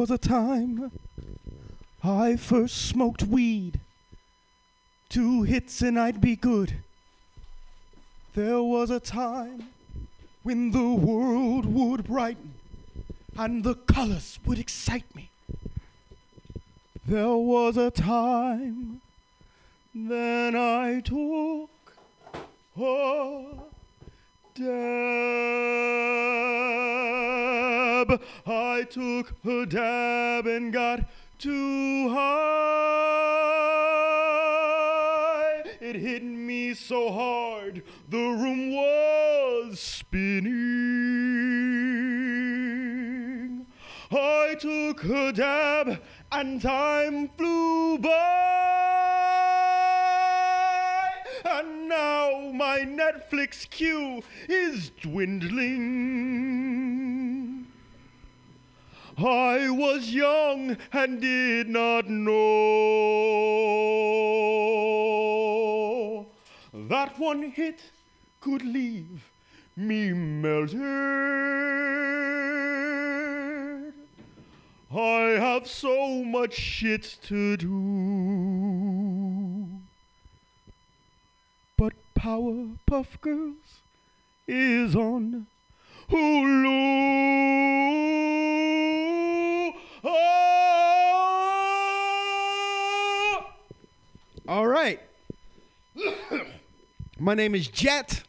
was a time I first smoked weed. Two hits and I'd be good. There was a time when the world would brighten and the colors would excite me. There was a time then I took. Oh, dab. I took a dab and got too high. It hit me so hard, the room was spinning. I took a dab and time flew by. My Netflix queue is dwindling. I was young and did not know that one hit could leave me melted. I have so much shit to do. Powerpuff Girls is on Hulu. Oh! All right. My name is Jet,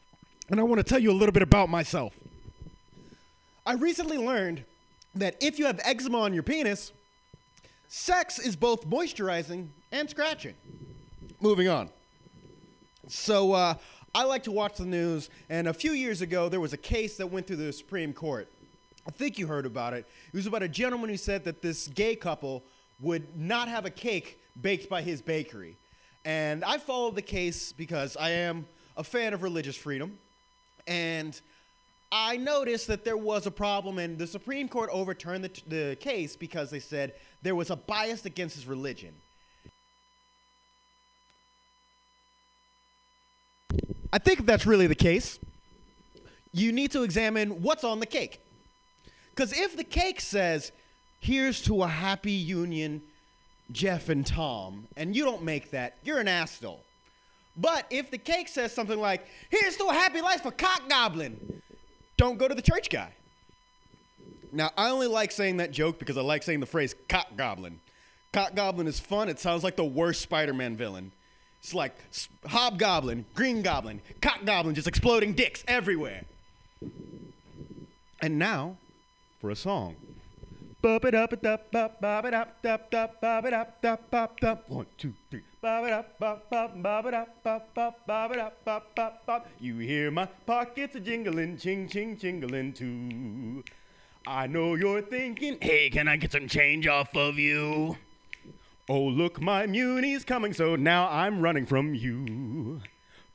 and I want to tell you a little bit about myself. I recently learned that if you have eczema on your penis, sex is both moisturizing and scratching. Moving on. So, uh, I like to watch the news, and a few years ago, there was a case that went through the Supreme Court. I think you heard about it. It was about a gentleman who said that this gay couple would not have a cake baked by his bakery. And I followed the case because I am a fan of religious freedom. And I noticed that there was a problem, and the Supreme Court overturned the, the case because they said there was a bias against his religion. I think if that's really the case, you need to examine what's on the cake. Because if the cake says, here's to a happy union, Jeff and Tom, and you don't make that, you're an asshole. But if the cake says something like, here's to a happy life for Cock Goblin, don't go to the church guy. Now, I only like saying that joke because I like saying the phrase Cock Goblin. Cock Goblin is fun, it sounds like the worst Spider Man villain. It's like Hobgoblin, Green Goblin, Cock Goblin, just exploding dicks everywhere. And now, for a song. One, two, three. You hear my pockets a jingling, ching, ching, jingling too. I know you're thinking, hey, can I get some change off of you? Oh, look, my muni's coming, so now I'm running from you.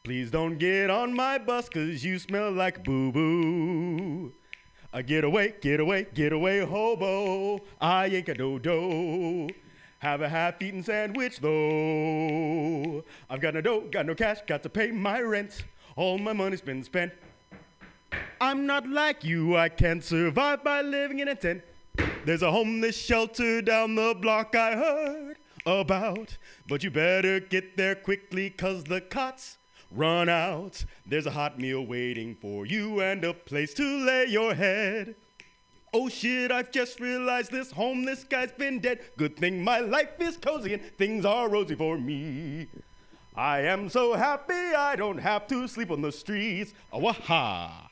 Please don't get on my bus, cause you smell like boo boo. Uh, get away, get away, get away, hobo. I ain't a dough. Have a half eaten sandwich, though. I've got no dough, got no cash, got to pay my rent. All my money's been spent. I'm not like you, I can't survive by living in a tent. There's a homeless shelter down the block I heard about. But you better get there quickly, cause the cots run out. There's a hot meal waiting for you and a place to lay your head. Oh shit, I've just realized this homeless guy's been dead. Good thing my life is cozy and things are rosy for me. I am so happy I don't have to sleep on the streets. Oh.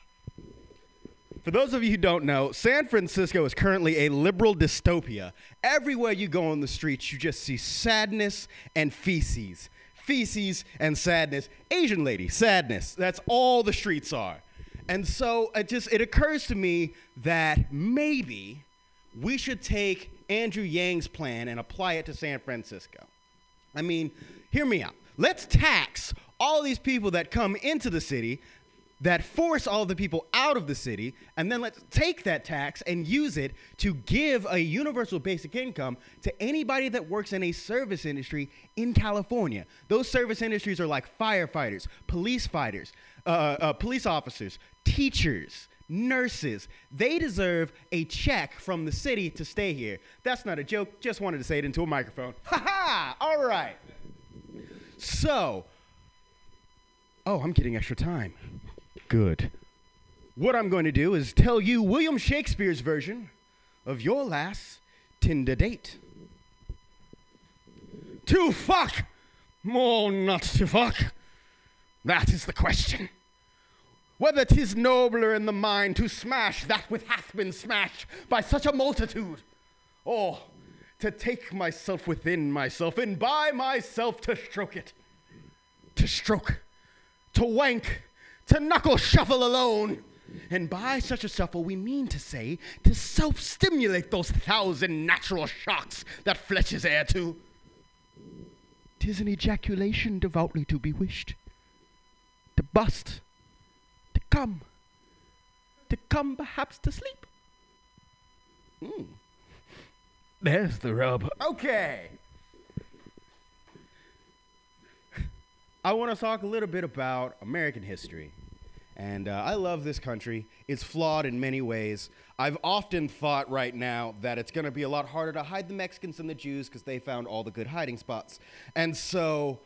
For those of you who don't know, San Francisco is currently a liberal dystopia. Everywhere you go on the streets, you just see sadness and feces. Feces and sadness. Asian lady, sadness. That's all the streets are. And so it just it occurs to me that maybe we should take Andrew Yang's plan and apply it to San Francisco. I mean, hear me out. Let's tax all these people that come into the city, that force all the people out of the city, and then let's take that tax and use it to give a universal basic income to anybody that works in a service industry in California. Those service industries are like firefighters, police fighters, uh, uh, police officers, teachers, nurses. They deserve a check from the city to stay here. That's not a joke. Just wanted to say it into a microphone. Ha ha! All right. So, oh, I'm getting extra time. Good. What I'm going to do is tell you William Shakespeare's version of your last Tinder date. To fuck or not to fuck? That is the question. Whether 'tis nobler in the mind to smash that which hath been smashed by such a multitude, or to take myself within myself and by myself to stroke it. To stroke, to wank, to knuckle shuffle alone. And by such a shuffle, we mean to say to self stimulate those thousand natural shocks that flesh is heir to. 'Tis an ejaculation devoutly to be wished. To bust, to come, to come perhaps to sleep. Mm. There's the rub. Okay. I want to talk a little bit about American history. And uh, I love this country. It's flawed in many ways. I've often thought right now that it's going to be a lot harder to hide the Mexicans than the Jews because they found all the good hiding spots. And so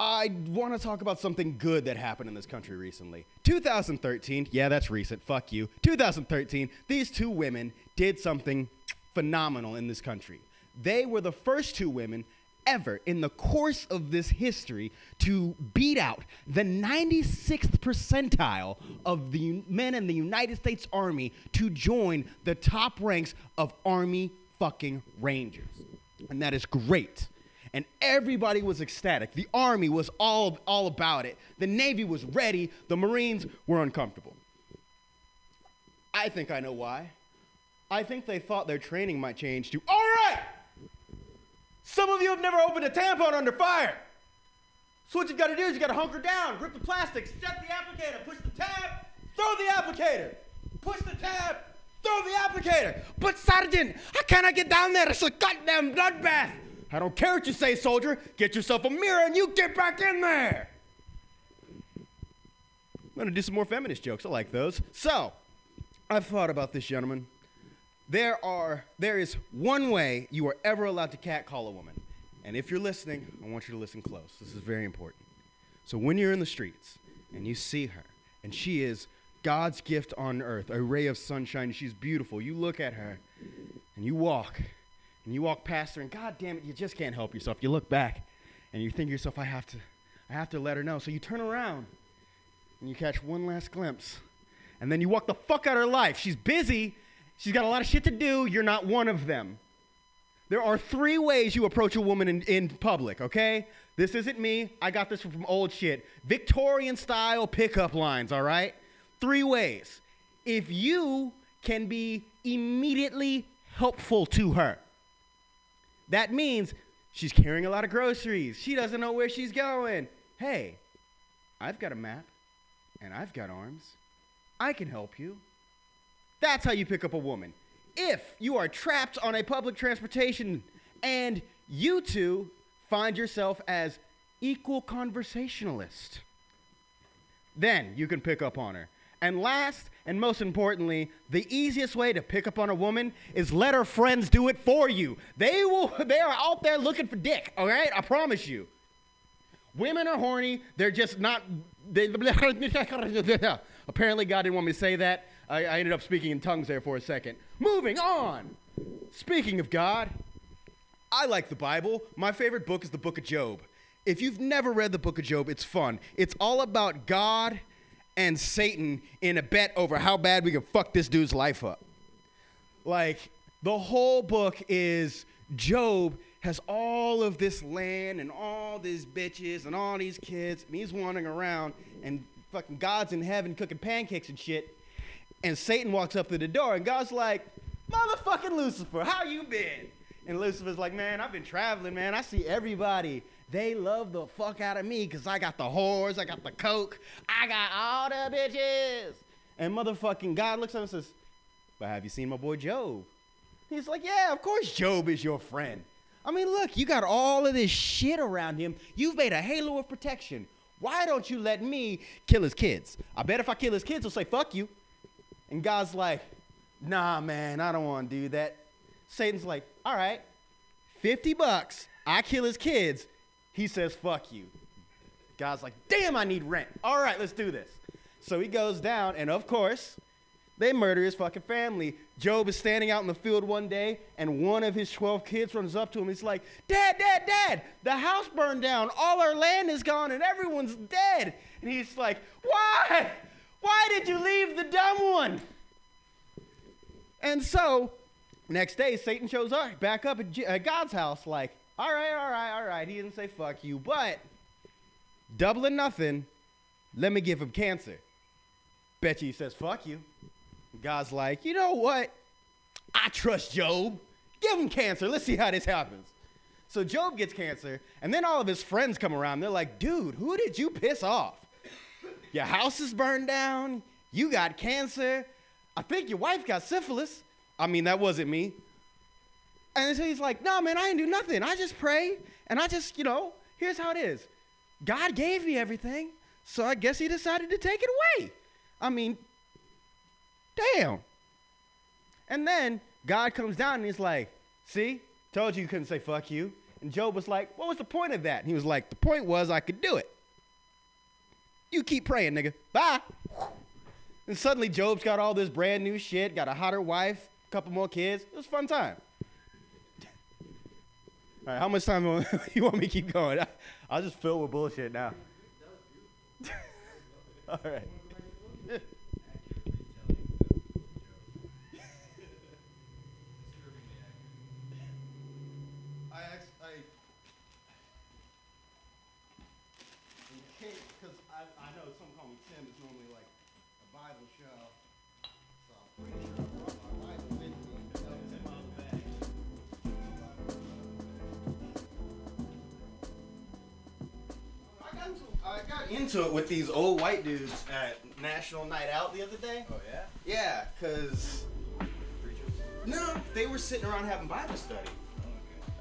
I want to talk about something good that happened in this country recently. 2013, yeah, that's recent. Fuck you. 2013, these two women did something phenomenal in this country. They were the first two women ever in the course of this history to beat out the 96th percentile of the men in the United States Army to join the top ranks of Army fucking Rangers. And that is great. And everybody was ecstatic. The Army was all, all about it. The Navy was ready. The Marines were uncomfortable. I think I know why. I think they thought their training might change to, all right! Some of you have never opened a tampon under fire. So what you've gotta do is you gotta hunker down, grip the plastic, set the applicator, push the tab, throw the applicator, push the tab, throw the applicator. But Sergeant, how can I get down there? It's a goddamn bloodbath. I don't care what you say, soldier. Get yourself a mirror and you get back in there. I'm gonna do some more feminist jokes. I like those. So, I've thought about this, gentlemen. There are there is one way you are ever allowed to catcall a woman. And if you're listening, I want you to listen close. This is very important. So when you're in the streets and you see her and she is God's gift on earth, a ray of sunshine, she's beautiful. You look at her and you walk and you walk past her and god damn it, you just can't help yourself. You look back and you think to yourself, I have to I have to let her know. So you turn around and you catch one last glimpse. And then you walk the fuck out of her life. She's busy. She's got a lot of shit to do. You're not one of them. There are three ways you approach a woman in, in public, okay? This isn't me. I got this from old shit. Victorian style pickup lines, all right? Three ways. If you can be immediately helpful to her, that means she's carrying a lot of groceries. She doesn't know where she's going. Hey, I've got a map and I've got arms. I can help you. That's how you pick up a woman. If you are trapped on a public transportation and you two find yourself as equal conversationalist, then you can pick up on her. And last and most importantly, the easiest way to pick up on a woman is let her friends do it for you. They will they are out there looking for dick, all right? I promise you. Women are horny. They're just not. They, apparently, God didn't want me to say that. I, I ended up speaking in tongues there for a second. Moving on. Speaking of God, I like the Bible. My favorite book is the book of Job. If you've never read the book of Job, it's fun. It's all about God and Satan in a bet over how bad we can fuck this dude's life up. Like, the whole book is Job has all of this land and all these bitches and all these kids, and he's wandering around, and fucking God's in heaven cooking pancakes and shit. And Satan walks up to the door, and God's like, Motherfucking Lucifer, how you been? And Lucifer's like, Man, I've been traveling, man. I see everybody. They love the fuck out of me because I got the whores, I got the coke, I got all the bitches. And motherfucking God looks at him and says, But have you seen my boy Job? He's like, Yeah, of course Job is your friend. I mean, look, you got all of this shit around him. You've made a halo of protection. Why don't you let me kill his kids? I bet if I kill his kids, he'll say, fuck you. And God's like, nah, man, I don't want to do that. Satan's like, all right, 50 bucks, I kill his kids. He says, fuck you. God's like, damn, I need rent. All right, let's do this. So he goes down, and of course, They murder his fucking family. Job is standing out in the field one day, and one of his 12 kids runs up to him. He's like, Dad, Dad, Dad, the house burned down. All our land is gone, and everyone's dead. And he's like, Why? Why did you leave the dumb one? And so, next day, Satan shows up back up at, God's house, like, All right, all right, all right. He didn't say fuck you, but double or nothing, let me give him cancer. Bet you he says, fuck you. God's like, you know what? I trust Job. Give him cancer. Let's see how this happens. So Job gets cancer, and then all of his friends come around. They're like, dude, who did you piss off? Your house is burned down. You got cancer. I think your wife got syphilis. I mean, that wasn't me. And so he's like, no, man, I didn't do nothing. I just pray, and I just, you know, here's how it is. God gave me everything, so I guess he decided to take it away. I mean, damn. And then God comes down and he's like, see, told you you couldn't say fuck you. And Job was like, what was the point of that? And he was like, the point was I could do it. You keep praying, nigga. Bye. And suddenly Job's got all this brand new shit, got a hotter wife, a couple more kids. It was fun time. All right, how much time you want me to keep going? I'll just fill with bullshit now. all right. Into it with these old white dudes at National Night Out the other day. Oh yeah? Yeah, cause no, they were sitting around having Bible study.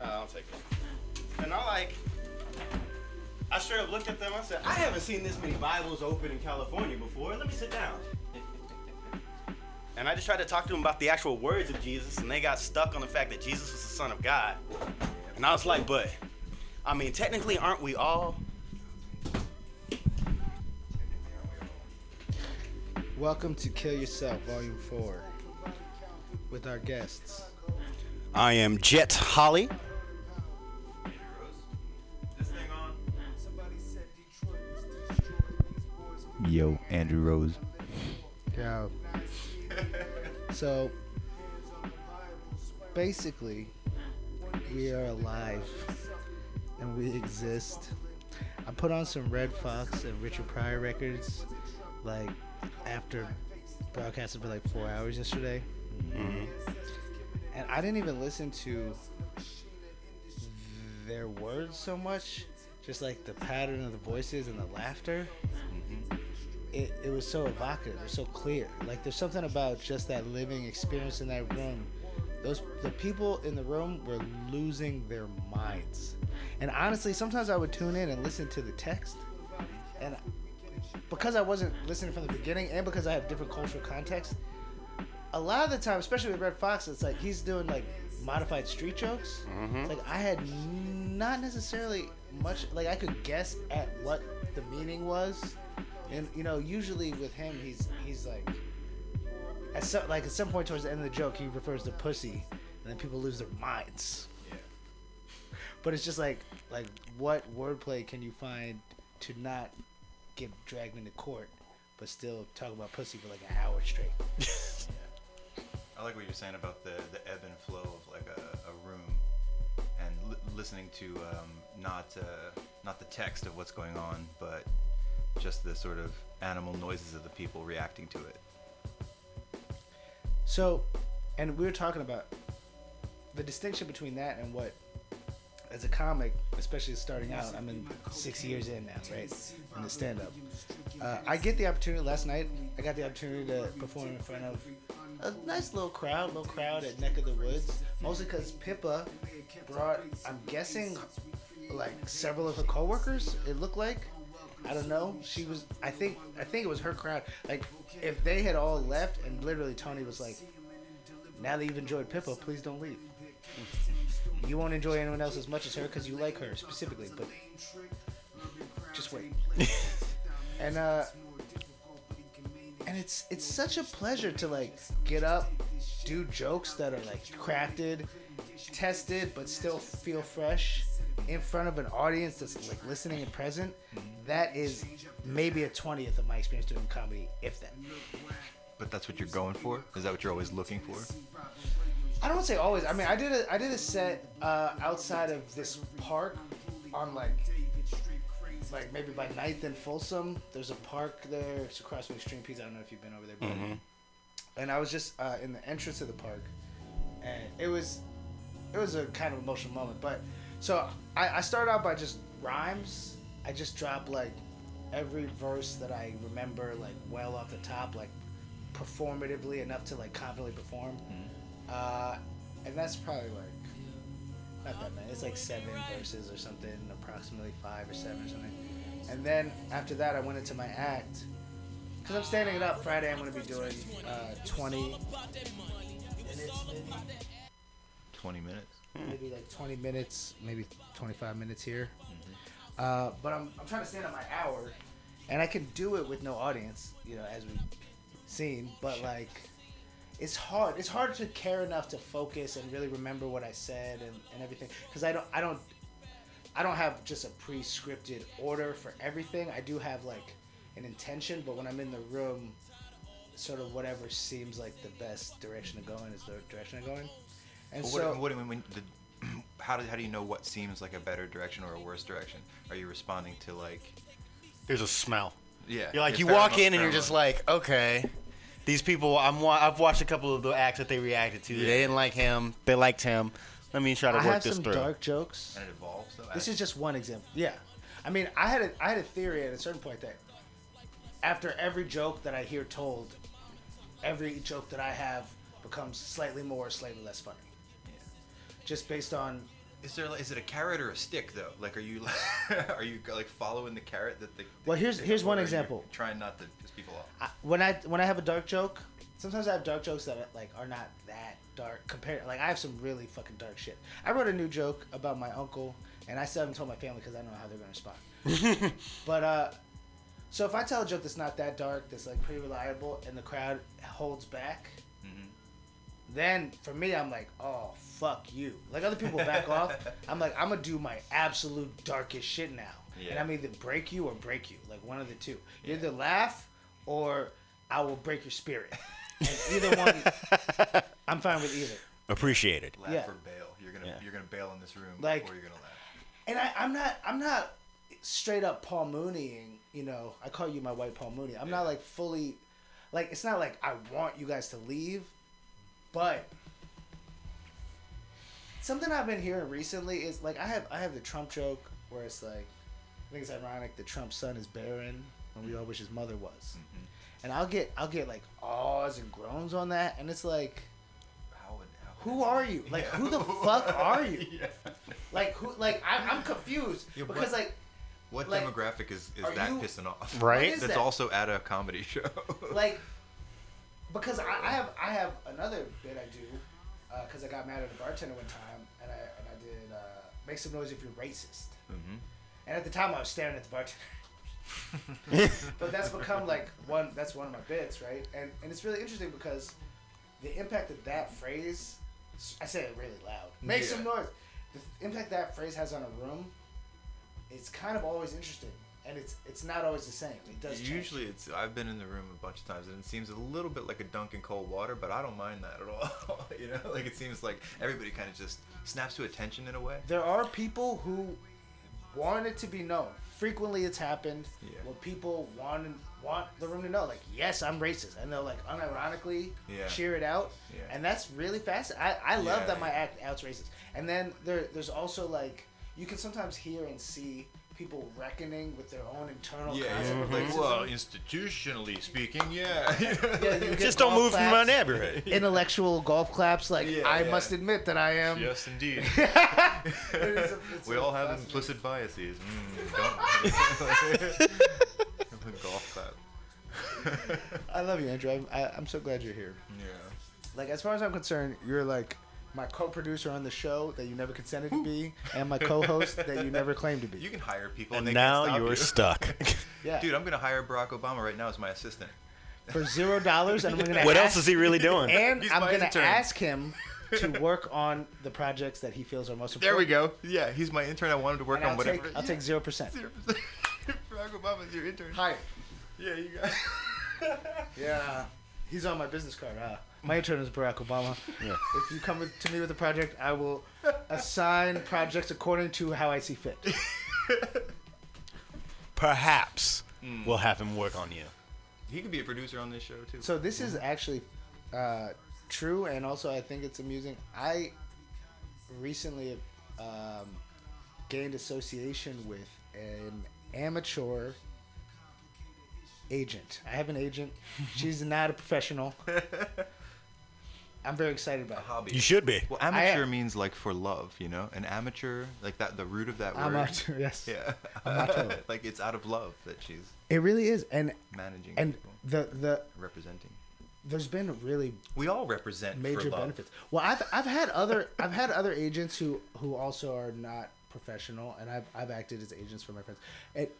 Uh, I'll take it. And I like, I straight up looked at them. I said, I haven't seen this many Bibles open in California before. Let me sit down. And I just tried to talk to them about the actual words of Jesus, and they got stuck on the fact that Jesus was the Son of God. And I was like, but, I mean, technically, aren't we all? Welcome to Kill Yourself, Volume 4, with our guests. I am Jet Holly. Yo, Andrew Rose. Yeah. So, basically, we are alive and we exist. I put on some Redd Foxx and Richard Pryor records, like after broadcasting for like four hours yesterday, mm-hmm. and I didn't even listen to their words so much, just like the pattern of the voices and the laughter mm-hmm. it, it was so evocative, it was so clear. Like there's something about just that living experience in that room. Those the people in the room were losing their minds. And honestly, sometimes I would tune in and listen to the text, and because I wasn't listening from the beginning, and because I have different cultural context, a lot of the time, especially with Redd Foxx, it's like he's doing like modified street jokes. It's Like I had not necessarily much. Like I could guess at what the meaning was, and you know, usually with him, he's he's like at some like at some point towards the end of the joke, he refers to pussy, and then people lose their minds. Yeah. But it's just like like what wordplay can you find to not get dragged into court, but still talk about pussy for like an hour straight? I like what you're saying about the, the ebb and flow of like a, a room and li- listening to um, not uh, not the text of what's going on, but just the sort of animal noises of the people reacting to it. So, and we were talking about the distinction between that and what, as a comic, especially starting out, I'm in six years in now, right? In the stand up. Uh, I get the opportunity, last night, I got the opportunity to perform in front of a nice little crowd, little crowd at Neck of the Woods. Mostly because Pippa brought, I'm guessing, like several of her coworkers, it looked like. I don't know. She was. I think. I think it was her crowd. Like, if they had all left, and literally Tony was like, "Now that you've enjoyed Pippa, please don't leave. You won't enjoy anyone else as much as her because you like her specifically, but just wait." and uh, and it's it's such a pleasure to like get up, do jokes that are like crafted, tested, but still feel fresh in front of an audience that's like listening and present. That is maybe a twentieth of my experience doing comedy, if that. But that's what you're going for? Is that what you're always looking for? I don't say always. I mean, I did a I did a set uh, outside of this park on like like maybe by Ninth and Folsom. There's a park there. It's across from Extreme Pizza. I don't know if you've been over there. But, And I was just uh, in the entrance of the park, and it was it was a kind of emotional moment. But so I, I started out by just rhymes. I just dropped like every verse that I remember like well off the top, like performatively enough to like confidently perform. Uh, and that's probably like not that many. It's like seven verses or something, approximately five or seven or something. And then after that, I went into my act. Cause I'm standing it up Friday. I'm gonna be doing uh, 20 minutes, maybe, 20 minutes. maybe like 20 minutes, maybe 25 minutes here. Uh, but I'm, I'm trying to stand at my hour, and I can do it with no audience, you know, as we've seen. But like, it's hard. It's hard to care enough to focus and really remember what I said and, and everything. Because I don't, I don't, I don't have just a pre-scripted order for everything. I do have like an intention, but when I'm in the room, sort of whatever seems like the best direction to go in is the direction I'm going. And But so, what, what do you mean? When the, how, do, how do you know what seems like a better direction or a worse direction? Are you responding to like. There's a smell. Yeah. You're like you walk in and you're just like, okay, these people. I'm. wa- I've watched a couple of the acts that they reacted to. Yeah. They didn't like him. They liked him. Let me try to I work have this some through. dark jokes. And it evolves, though? This is just one example. Yeah, I mean, I had a I had a theory at a certain point that after every joke that I hear told, every joke that I have becomes slightly more, slightly less funny. Just based on Is there like, is it a carrot or a stick though? Like, are you are you like following the carrot that the? Well, here's- here's one or are you example. Trying not to piss people off. I, when I when I have a dark joke, sometimes I have dark jokes that like are not that dark compared. Like I have some really fucking dark shit. I wrote a new joke about my uncle, and I still haven't told my family because I don't know how they're gonna respond. but uh, so if I tell a joke that's not that dark, that's like pretty reliable, and the crowd holds back, Mm-hmm. then for me I'm like, oh fuck you. Like other people back off. I'm like, I'm gonna do my absolute darkest shit now, and I'm either break you or break you. Like one of the two. You either laugh or I will break your spirit. And either one, I'm fine with either. Appreciated. Laugh Yeah. or bail. You're gonna Yeah. you're gonna bail in this room, Like- or you're gonna laugh. And I, I'm not, I'm not straight up Paul Mooneying. You know, I call you my white Paul Mooney. I'm not like fully, like it's not like I want you guys to leave, but something I've been hearing recently is like I have I have the Trump joke where it's like I think it's ironic that Trump's son is barren when we mm-hmm. all wish his mother was, mm-hmm. and I'll get I'll get like ahs and groans on that, and it's like. How would, how Who are you? Like, who the fuck are you? Yeah. Like, who? Like, I'm, I'm confused Yeah, because, what- like, What Like, demographic is, is that you- pissing off? Right? That's that? also at a comedy show. like, because I, I have I have another bit I do because I got mad at a bartender one time and I and I did uh, make some noise if you're racist. hmm And at the time, I was staring at the bartender. but that's become like one. That's one of my bits, right? And and it's really interesting because the impact of that phrase, I say it really loud. Make some noise. The impact that phrase has on a room, is kind of always interesting, and it's it's not always the same. It does change. Usually, it's I've been in the room a bunch of times, and it seems a little bit like a dunk in cold water, but I don't mind that at all. you know, like it seems like everybody kind of just snaps to attention in a way. there are people who want it to be known. Frequently, it's happened Yeah. where people want want the room to know, like, yes, I'm racist, and they'll like unironically Yeah. cheer it out, Yeah. and that's really fascinating. I, I love Yeah. that my act outs racist. And then there there's also like you can sometimes hear and see people reckoning with their own internal Yeah, concept yeah. of Like, well, institutionally speaking, yeah. Yeah, Just don't golf move from my neighborhood. Intellectual golf claps, like Yeah, I yeah. must admit that I am. yes, indeed. It is a- it's we all have fascinating- implicit biases. Mm, don't. Golf clap. I love you, Andrew. I'm, I, I'm so glad you're here. yeah. Like as far as I'm concerned, you're like my co-producer on the show that you never consented to be, and my co-host that you never claimed to be. You can hire people, And they now stop you're you. stuck. yeah, Dude, I'm gonna hire Barack Obama right now as my assistant. for zero dollars, and I'm gonna. What ask, else is he really doing? And He's I'm gonna intern. ask him to work on the projects that he feels are most important. There we go. Yeah, he's my intern. I want him to work And on I'll whatever. take I'll take zero percent. Zero percent. Barack Obama's your intern. Hi. Yeah, you got. Yeah. He's on my business card. Uh, my intern is Barack Obama. Yeah. If you come with, to me with a project, I will assign projects according to how I see fit. Perhaps we'll have him work on you. He could be a producer on this show too. So this is actually uh, true, and also I think it's amusing. I recently um, gained association with an amateur agent. I have an agent. She's not a professional. I'm very excited about it. hobby. You should be. Well, amateur means like for love, you know. An amateur, like that. The root of that word. Amateur, yes. Yeah. Amateur. like it's out of love that she's It really is, and managing and people, the the representing. there's been really We all represent for major love. benefits. Well, I've I've had other I've had other agents who who also are not professional, and I've I've acted as agents for my friends. It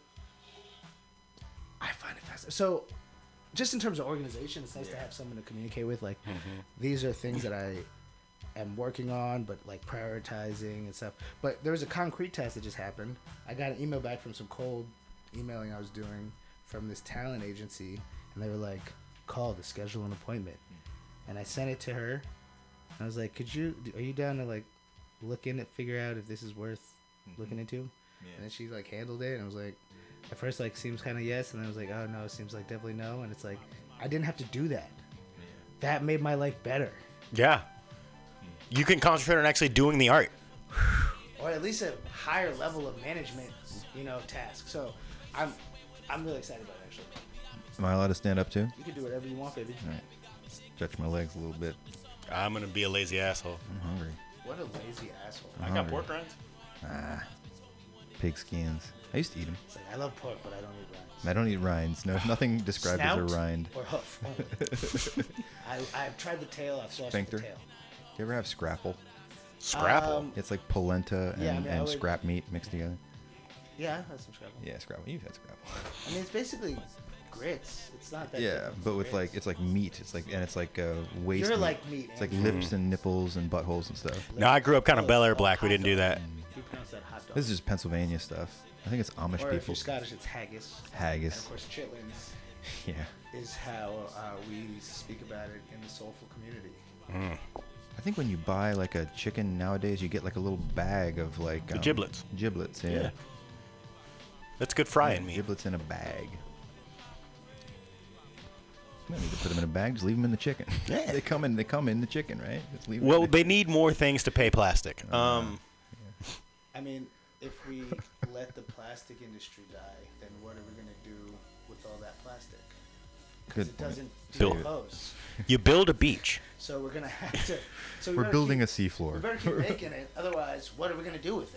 I find it fascinating. So, just in terms of organization, it's nice to have someone to communicate with. Like, mm-hmm. these are things that I am working on, but like prioritizing and stuff. But there was a concrete test that just happened. I got an email back from some cold emailing I was doing from this talent agency, and they were like, "Call to schedule an appointment." And I sent it to her. I was like, "Could you? Are you down to like look in it, figure out if this is worth mm-hmm. looking into?" Yeah. And then she like handled it, and I was like, at first like seems kind of yes, and then I was like, "Oh no, it seems like definitely no." And it's like, I didn't have to do that. That made my life better, Yeah. You can concentrate on actually doing the art. or at least a higher level of management, you know, task. So, I'm, I'm really excited about it. Actually, Am I allowed to stand up too? you can do whatever you want, baby. All right. Stretch my legs a little bit. I'm gonna be a lazy asshole. I'm hungry. What a lazy asshole. I got pork rinds. Ah, pig skins. I used to eat them. It's like I love pork, but I don't eat rinds. I don't eat rinds. No, nothing described Snout as a rind. or hoof. only. I I've tried the tail. I've sauced Sphincter? the tail. Do you ever have scrapple? Scrapple. Um, It's like polenta and, Yeah, I mean, I and would- scrap meat mixed together. Yeah, I that's some scrapple. Yeah, scrapple. You've had scrapple. I mean, it's basically grits. It's not that. Yeah, different from but with like it's like meat. It's like and it's like uh, waste. You're meat. like meat. It's like Andrew. lips and nipples and buttholes and stuff. no, I grew up kind of Bel Air oh, black. We didn't do that. You pronounce that hot dog. This is just Pennsylvania stuff. I think it's Amish or if people. you're Scottish, it's haggis. And Haggis. of course, chitlins Yeah. is how uh, we speak about it in the soulful community. I think when you buy like a chicken nowadays, you get like a little bag of like The um, giblets. Giblets, yeah. Yeah. That's good frying Yeah, meat. Giblets in a bag. You don't need to put them in a bag. Just leave them in the chicken. Yeah. they come in. They come in the chicken, right? Just leave 'em Well, in they need more things to pay plastic. Uh, Um, I mean, if we let the plastic industry die, then what are we going to do with all that plastic? Because it point. doesn't decompose. you build a beach. So we're going to have to. So we We're building keep, a seafloor. We better keep making it. Otherwise, what are we going to do with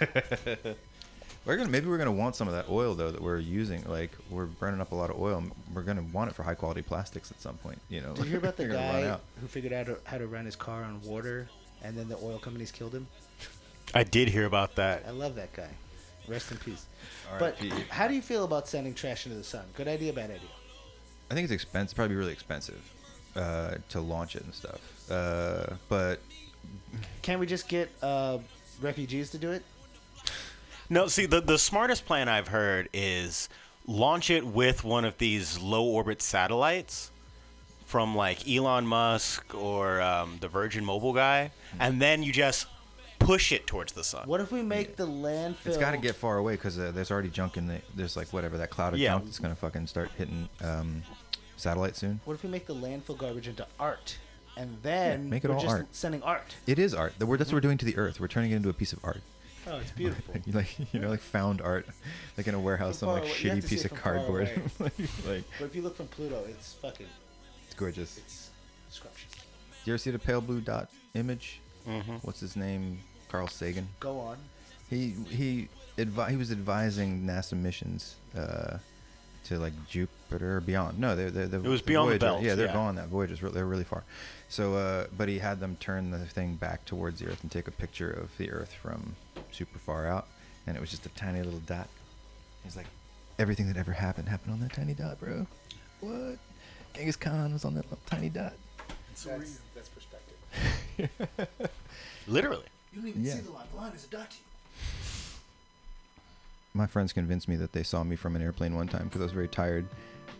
it? We're gonna maybe we're gonna want some of that oil though that we're using. Like we're burning up a lot of oil. We're gonna want it for high quality plastics at some point. You know. Did you hear about the They're gonna run guy who figured out how to run his car on water, and then the oil companies killed him? I did hear about that. I love that guy. Rest in peace. But R.I.P.. how do you feel about sending trash into the sun? Good idea, bad idea? I think it's expensive. Probably really expensive uh, to launch it and stuff. Uh, but Can't we just get uh, refugees to do it? No, see, the, the smartest plan I've heard is launch it with one of these low orbit satellites from like Elon Musk or um, the Virgin Mobile guy, and then you just push it towards the sun. What if we make the landfill? it's got to get far away because uh, there's already junk in the. There's like whatever that cloud of Yeah. junk that's gonna fucking start hitting um, satellite soon. What if we make the landfill garbage into art, and then Yeah, make it we're all just art. sending art? It is art. The word that's what we're doing to the earth. We're turning it into a piece of art. Oh, it's beautiful. like you know, like found art, like in a warehouse, From some like away- you have shitty to see piece it of from far cardboard. like, like, but if you look from Pluto, it's fucking, it's gorgeous. it's scrumptious. Do you ever see the pale blue dot image? Mm-hmm. What's his name? Carl Sagan. Go on. He he advi- he was advising NASA missions uh, to like Jupiter or beyond. No, they're, they're, the It was beyond the belt, Yeah, they're yeah. gone. That Voyager's re- they're really far. So, uh, but he had them turn the thing back towards the Earth and take a picture of the Earth from super far out, and it was just a tiny little dot. He's like, everything that ever happened happened on that tiny dot, bro. What? Genghis Khan was on that little tiny dot. That's, that's perspective. Literally. You don't even Yeah. see the line. The line is a dot to you. My friends convinced me that they saw me from an airplane one time because I was very tired.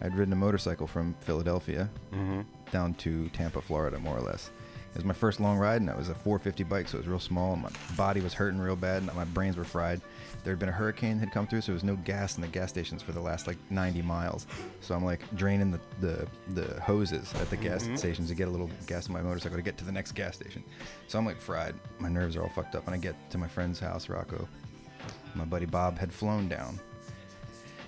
I'd ridden a motorcycle from Philadelphia Mm-hmm. down to Tampa, Florida, more or less. It was my first long ride, and it was a 450 bike, so it was real small. And my body was hurting real bad, and my brains were fried. There had been a hurricane had come through, so there was no gas in the gas stations for the last like 90 miles. So I'm like draining the the, the hoses at the gas mm-hmm. stations to get a little gas in my motorcycle to get to the next gas station. So I'm like fried. My nerves are all fucked up, and I get to my friend's house, Rocco. My buddy Bob had flown down,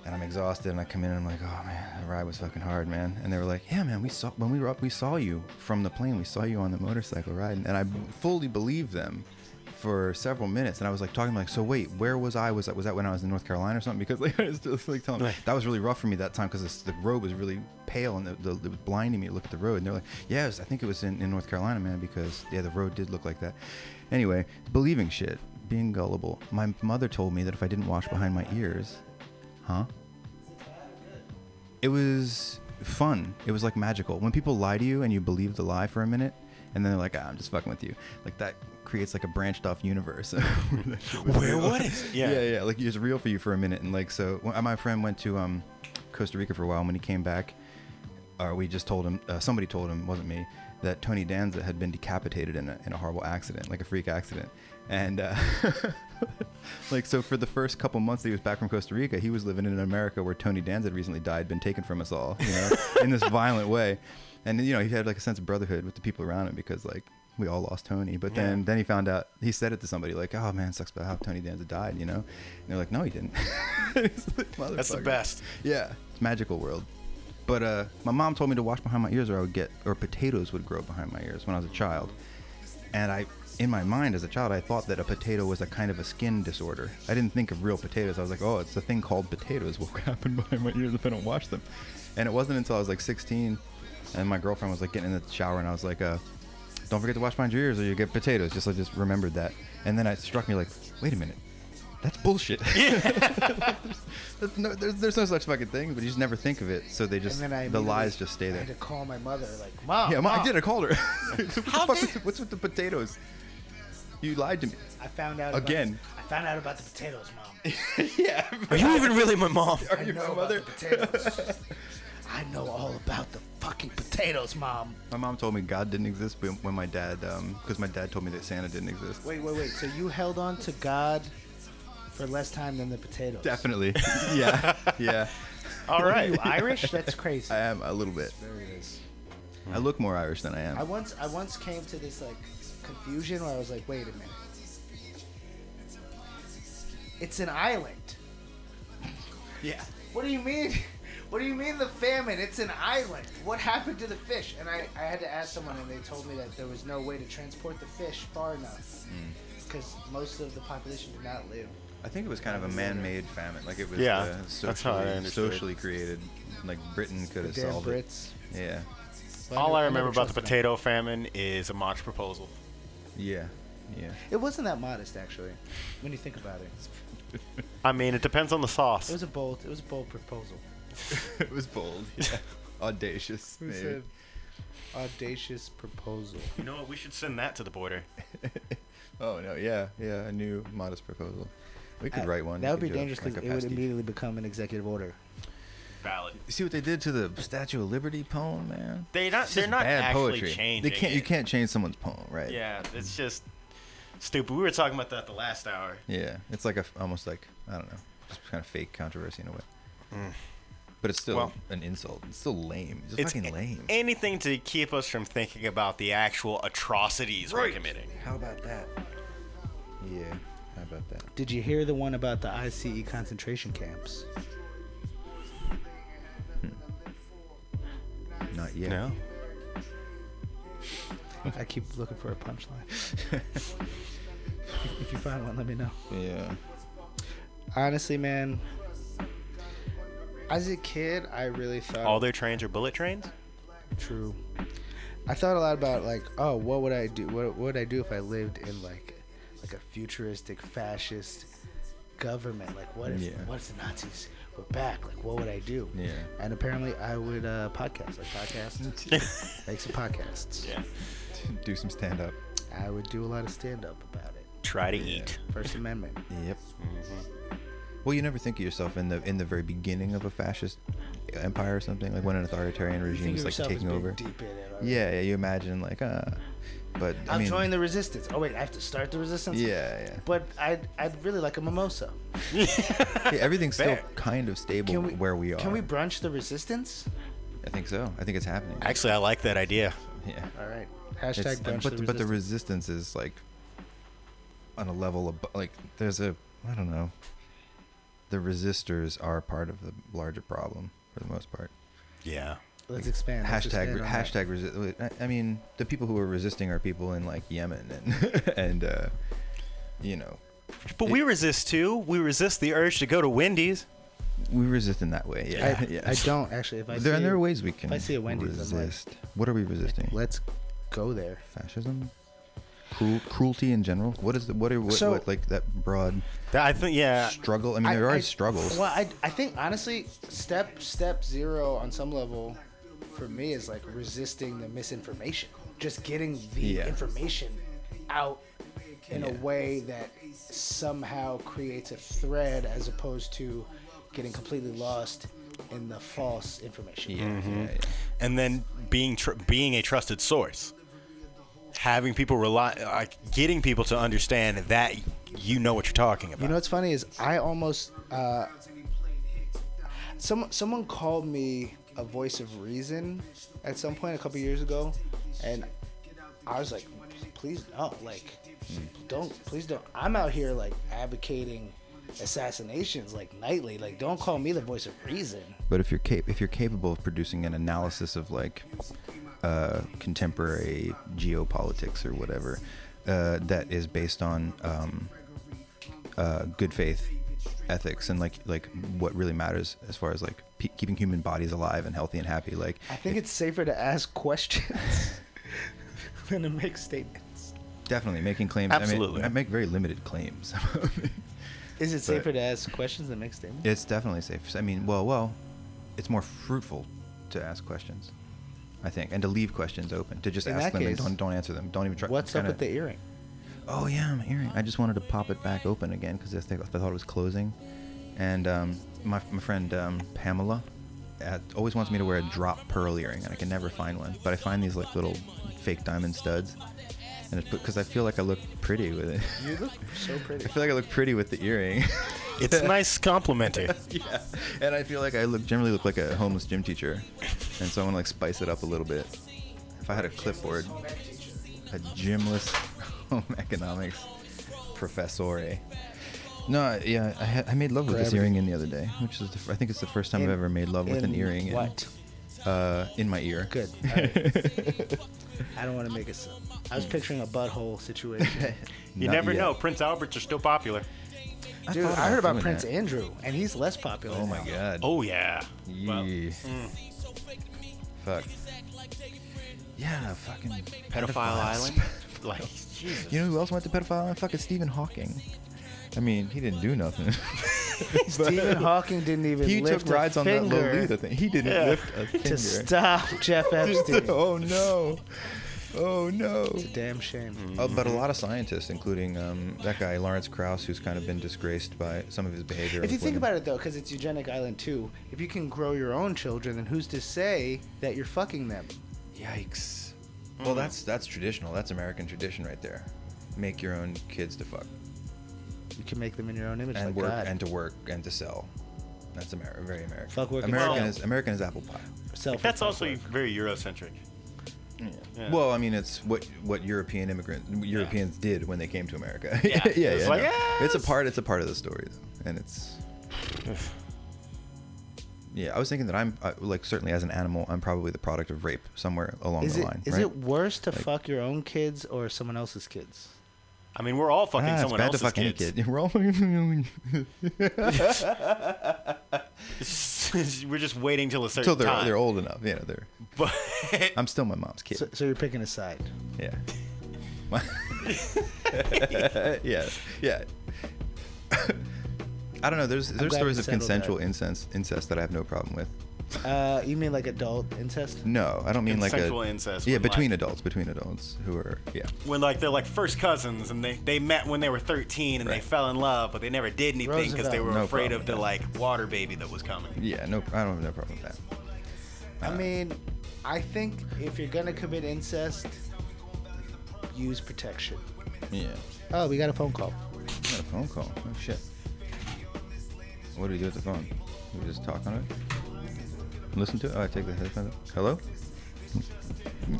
and I'm exhausted. And I come in and I'm like, oh man, the ride was fucking hard, man. And they were like, yeah, man, we saw when we were up, we saw you from the plane. We saw you on the motorcycle riding, and I fully believe them for several minutes. And I was like talking like, so wait, where was I? Was that was that when I was in North Carolina or something? Because like I was just like telling them that was really rough for me that time because the road was really pale and the, the, it was blinding me to look at the road. And they're like, yeah, was- I think it was in, in North Carolina, man, because yeah, the road did look like that. Anyway, believing shit, being gullible. My mother told me that if I didn't wash behind my ears, huh? it was fun. It was like magical. When people lie to you and you believe the lie for a minute, and then they're like, ah, "I'm just fucking with you," like that creates like a branched off universe. Where what is it? yeah. Yeah. yeah, Like it's real for you for a minute, and like so. My friend went to um, Costa Rica for a while. And when he came back, or we just told him, uh, somebody told him, wasn't me, that Tony Danza had been decapitated in a, in a horrible accident, like a freak accident. And uh, like so, for the first couple months that he was back from Costa Rica, he was living in America where Tony Danza had recently died, been taken from us all, you know, in this violent way. And you know, he had like a sense of brotherhood with the people around him because like we all lost Tony. But then then he found out he said it to somebody like, "Oh man, sucks about how Tony Danza died," you know. And they're like, "No, he didn't." Like, That's the best. Yeah, it's magical world. But uh, my mom told me to wash behind my ears, or I would get, or potatoes would grow behind my ears when I was a child. And I, in my mind as a child, I thought that a potato was a kind of a skin disorder. I didn't think of real potatoes. I was like, oh, it's a thing called potatoes. What will happen behind my ears if I don't wash them? And it wasn't until I was like 16, and my girlfriend was like getting in the shower, and I was like, uh, don't forget to wash my your ears, or you get potatoes. Just I just remembered that, and then it struck me like, wait a minute. That's bullshit. There's no, there's, there's no such fucking thing, but you just never think of it. So they just and then I the lies just stay there. I had to call my mother, like, Mom. Yeah, Ma, I did. I called her. what the How fuck did- was- what's with the potatoes? You lied to me. I found out Again. About, I found out about the potatoes, Mom. yeah. Are you even really my mom? Are you know my about mother? the potatoes. I know all about the fucking potatoes, Mom. My mom told me God didn't exist when when my dad, um, because my dad told me that Santa didn't exist. Wait, wait, wait. So you held on to God for less time than the potatoes? Definitely. yeah. Yeah. all right. Are you Irish? That's crazy. I am a little bit. there it is. I look more Irish than I am. I once, I once came to this like confusion where I was like, wait a minute. It's an island. yeah. What do you mean? What do you mean the famine? It's an island. What happened to the fish? And I, I had to ask someone, and they told me that there was no way to transport the fish far enough because most of the population did not live. I think it was kind of a man-made famine. Like it was Yeah, uh, that's how I socially, understood. socially created. Like Britain could have Damn solved Brits. it. Yeah. All I remember about the trusted them. potato famine is a Mach proposal. Yeah. Yeah. It wasn't that modest, actually, when you think about it. I mean, it depends on the sauce. It sauce. was a bold. It was a bold proposal. it was bold. Yeah. Audacious. It was maybe. an audacious proposal. You know what? We should send that to the border. Oh no, yeah, yeah, a new modest proposal. We could Uh, write one. That would be dangerous because a it would immediately become an executive order. Valid. You see what they did to the Statue of Liberty poem, man? They not. They're not bad actually poetry. changing. They can't. You can't change someone's poem, right? Yeah, it's just stupid. We were talking about that the last hour. Yeah. It's like a almost like I don't know, just kind of fake controversy in a way. Mm. But it's still Well- an insult. It's still lame. It's, It's fucking lame. Anything to keep us from thinking about the actual atrocities we're committing. How about that? Yeah. How about that? Did you hear the one about the ICE concentration camps? Hmm. Not yet. No. I keep looking for a punchline. if, if you find one, let me know. Yeah. Honestly, man, as a kid, I really thought All their trains are bullet trains. True. I thought a lot about like, oh, what would I do? What, what would I do if I lived in like, like a futuristic fascist government. Like, what if Yeah. what if the Nazis were back? Like, what would I do? Yeah. And apparently, I would uh, podcast, like podcast, make some podcasts. Yeah. Do some stand up. I would do a lot of stand up about it. Try to eat. First Amendment. Yep. Well, you never think of yourself in the in the very beginning of a fascist empire or something, like when an authoritarian regime is like yourself as taking being over. Deep in it. already. Yeah, yeah, you imagine like uh, but I I'll mean, join the resistance. Oh wait, I have to start the resistance. yeah, yeah. But I'd I'd really like a mimosa. yeah everything's still Fair. kind of stable we where we are. Can we brunch the resistance? I think so. I think it's happening. Actually, I like that idea. yeah. All right. Hashtag It's- brunch but the but the resistance. resistance is like on a level of like there's a I don't know. The resistors are part of the larger problem for the most part. Yeah. Let's expand. Let's hashtag expand on hashtag resist. I, I mean, the people who are resisting are people in like Yemen and and uh, you know But we resist too. We resist the urge to go to Wendy's. we resist in that way. Yeah, I, yeah. I don't actually. If I there see there a- are ways we can I see a Wendy's, I'm like, resist. what are we resisting? Let's go there. Fascism, Cruel, cruelty in general. What is the what are what, So- what like that broad That- I think yeah. struggle? I mean, there are struggles. Well, I, I think honestly, step step zero on some level, for me is like resisting the misinformation. Just getting the Yeah. information out in a Yeah. way that somehow creates a thread, as opposed to getting completely lost in the false information. yeah, Mm-hmm. yeah, yeah. and then being tr- being a trusted source, having people rely, like getting people to understand that you know what you're talking about. You know what's funny is I almost uh, someone someone called me a voice of reason at some point a couple years ago, and I was like, please no, like don't please don't. I'm out here like advocating assassinations like nightly. Like don't call me the voice of reason. But if you're cap- if you're capable of producing an analysis of like uh, contemporary geopolitics or whatever uh, that is based on um, uh, good faith ethics and like like what really matters as far as like pe- keeping human bodies alive and healthy and happy like I think it's safer to ask questions than to make statements. definitely making claims Absolutely. I, mean, I make very limited claims Is it safer to ask questions than make statements? it's definitely safe i mean well well it's more fruitful to ask questions i think and to leave questions open to just In ask that them and don't, don't answer them don't even try What's up kinda- with the earring? Oh yeah, my earring. I just wanted to pop it back open again because I, I thought it was closing. And um, my, my friend um, Pamela uh, always wants me to wear a drop pearl earring, and I can never find one. But I find these like little fake diamond studs, and it's because I feel like I look pretty with it. You look so pretty. I feel like I look pretty with the earring. it's a nice complimenting. yeah, and I feel like I look generally look like a homeless gym teacher, and so I want to like spice it up a little bit. If I had a clipboard, a gymless home economics professor. No, yeah, I, had, I made love with this earring in the other day, which is the, f- I think it's the first time I've In- ever made love with an in earring. in- What? Uh, in my ear. Good. All right. I don't want to make it. So. I was picturing a butthole situation. You Not never yet. know. Prince Alberts are still popular. Dude, thought I heard about doing Prince that. Andrew, and he's less popular. Oh my now. god. Oh yeah. Well, Yeah. Fuck. Yeah, fucking Pedophile pedophiles. Island. like Jesus. You know who else went to pedophile island? Fucking Stephen Hawking. I mean, he didn't do nothing. Stephen Hawking didn't even he lift took rides a on that finger Lolita thing. He didn't Yeah. lift a finger. to stop Jeff Epstein. oh no. Oh no. It's a damn shame. Uh, but a lot of scientists, including um, that guy Lawrence Krauss, who's kind of been disgraced by some of his behavior. If you think women. about it though, because it's eugenic island too, if you can grow your own children, then who's to say that you're fucking them? Yikes. Well, mm-hmm. that's that's traditional. That's American tradition right there. Make your own kids to fuck You can make them in your own image, and like work God. and to work and to sell. That's Amer- very American. Fuck working American well. is American is apple pie. Self- That's also work. very Eurocentric. Yeah. Well, I mean, it's what what European immigrant Europeans did when they came to America. Yeah. yeah, It's yeah, like, no. It's a yes. part. It's a part of the story, though, and it's. Yeah, I was thinking that I'm uh, like certainly as an animal, I'm probably the product of rape somewhere along Is the it line. is right? it worse to Like- fuck your own kids or someone else's kids? I mean, we're all fucking Ah, it's someone bad else's to fuck any kids. kid. We're all. fucking. we're just waiting till a certain Until they're time. they're old enough. You know, they're. But I'm still my mom's kid. So, so you're picking a side. Yeah. My- yeah. Yeah. I don't know. There's there's stories of consensual that. incest incest that I have no problem with. Uh, you mean like adult incest? No, I don't mean like Consensual a incest Yeah, between like- adults, between adults who are yeah. when like they're like first cousins and they, they met when they were 13 and they fell in love but they never did anything because they were No afraid problem of the with like water baby that was coming Yeah, no, I don't have no problem with that. I mean, I think if you're gonna commit incest, use protection. Yeah. Oh, we got a phone call. We got a phone call. Oh shit. What do we do with the phone? We just talk on it. Listen to it. Oh, I take the headphones. Hello.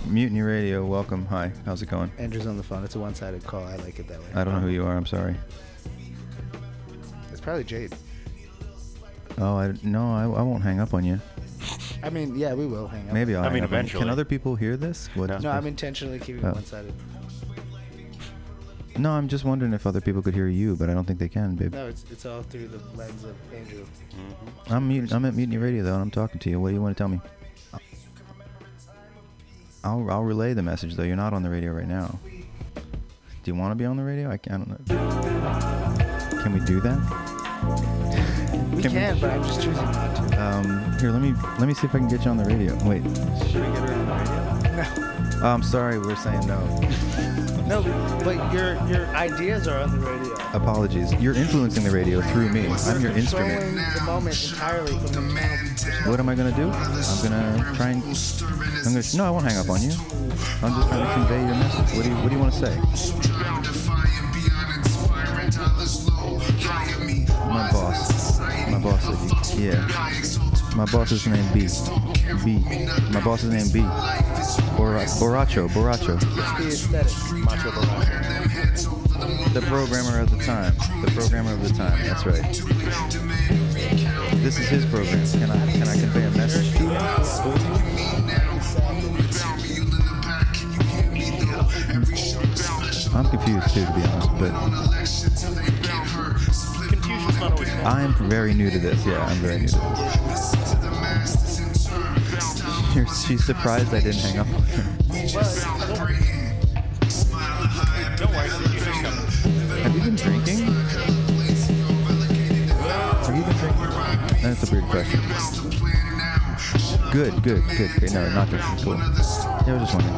Mutiny Radio. Welcome. Hi. How's it going? Andrew's on the phone. It's a one-sided call. I like it that way. I don't know who you are. I'm sorry. It's probably Jade. Oh, I no. I, I won't hang up on you. I mean, yeah, we will hang up. Maybe I'll. I hang mean, up on you. eventually. Can other people hear this? What is No, I'm intentionally keeping Oh. it one-sided. No, I'm just wondering if other people could hear you, but I don't think they can, babe. No, it's it's all through the lens of Andrew. I'm mut- I'm at Mutiny Radio though, and I'm talking to you. What do you want to tell me? I'll I'll relay the message though. You're not on the radio right now. Do you want to be on the radio? I, ca- I don't know. Can we do that? We Can can, we- but I'm just choosing not to. Um, here, let me let me see if I can get you on the radio. Wait. Should we get her on the radio? Oh, I'm sorry, we're saying no. No, but your your ideas are on the radio. Apologies. You're influencing the radio through me. I'm your instrument. the moment entirely from the channel. What am I gonna do? I'm gonna try and. I'm gonna. No, I won't hang up on you. I'm just trying to convey your message. What do you What do you want to say? My boss. My boss said. Yeah. My boss is named B. B. My boss is named B. Bora- Boracho. Boracho. The programmer of the time. The programmer of the time. That's right. This is his program. Can I Can I convey a message to you? I'm confused too, to be honest, but I'm very new to this. Yeah, I'm very new to this. She's surprised I didn't hang up on her. Have you been drinking? Have you been drinking? That's a weird question. Good, good, good. No, not drinking. Cool. Yeah, I was just wondering.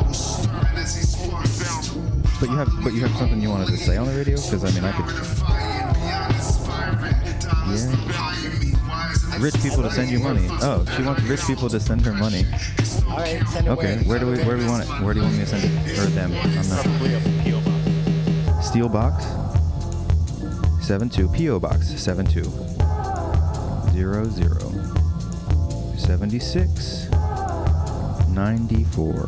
But you have, but you have something you wanted to say on the radio? Because I mean, I could. Yeah. Rich people to send you money. Oh, she wants rich people to send her money. All right, send it Okay, where do we, where do we want it? Where do you want me to send it? Or them? I'm not. Probably a PO box. Steel Box 72 PO Box 72 00 76 94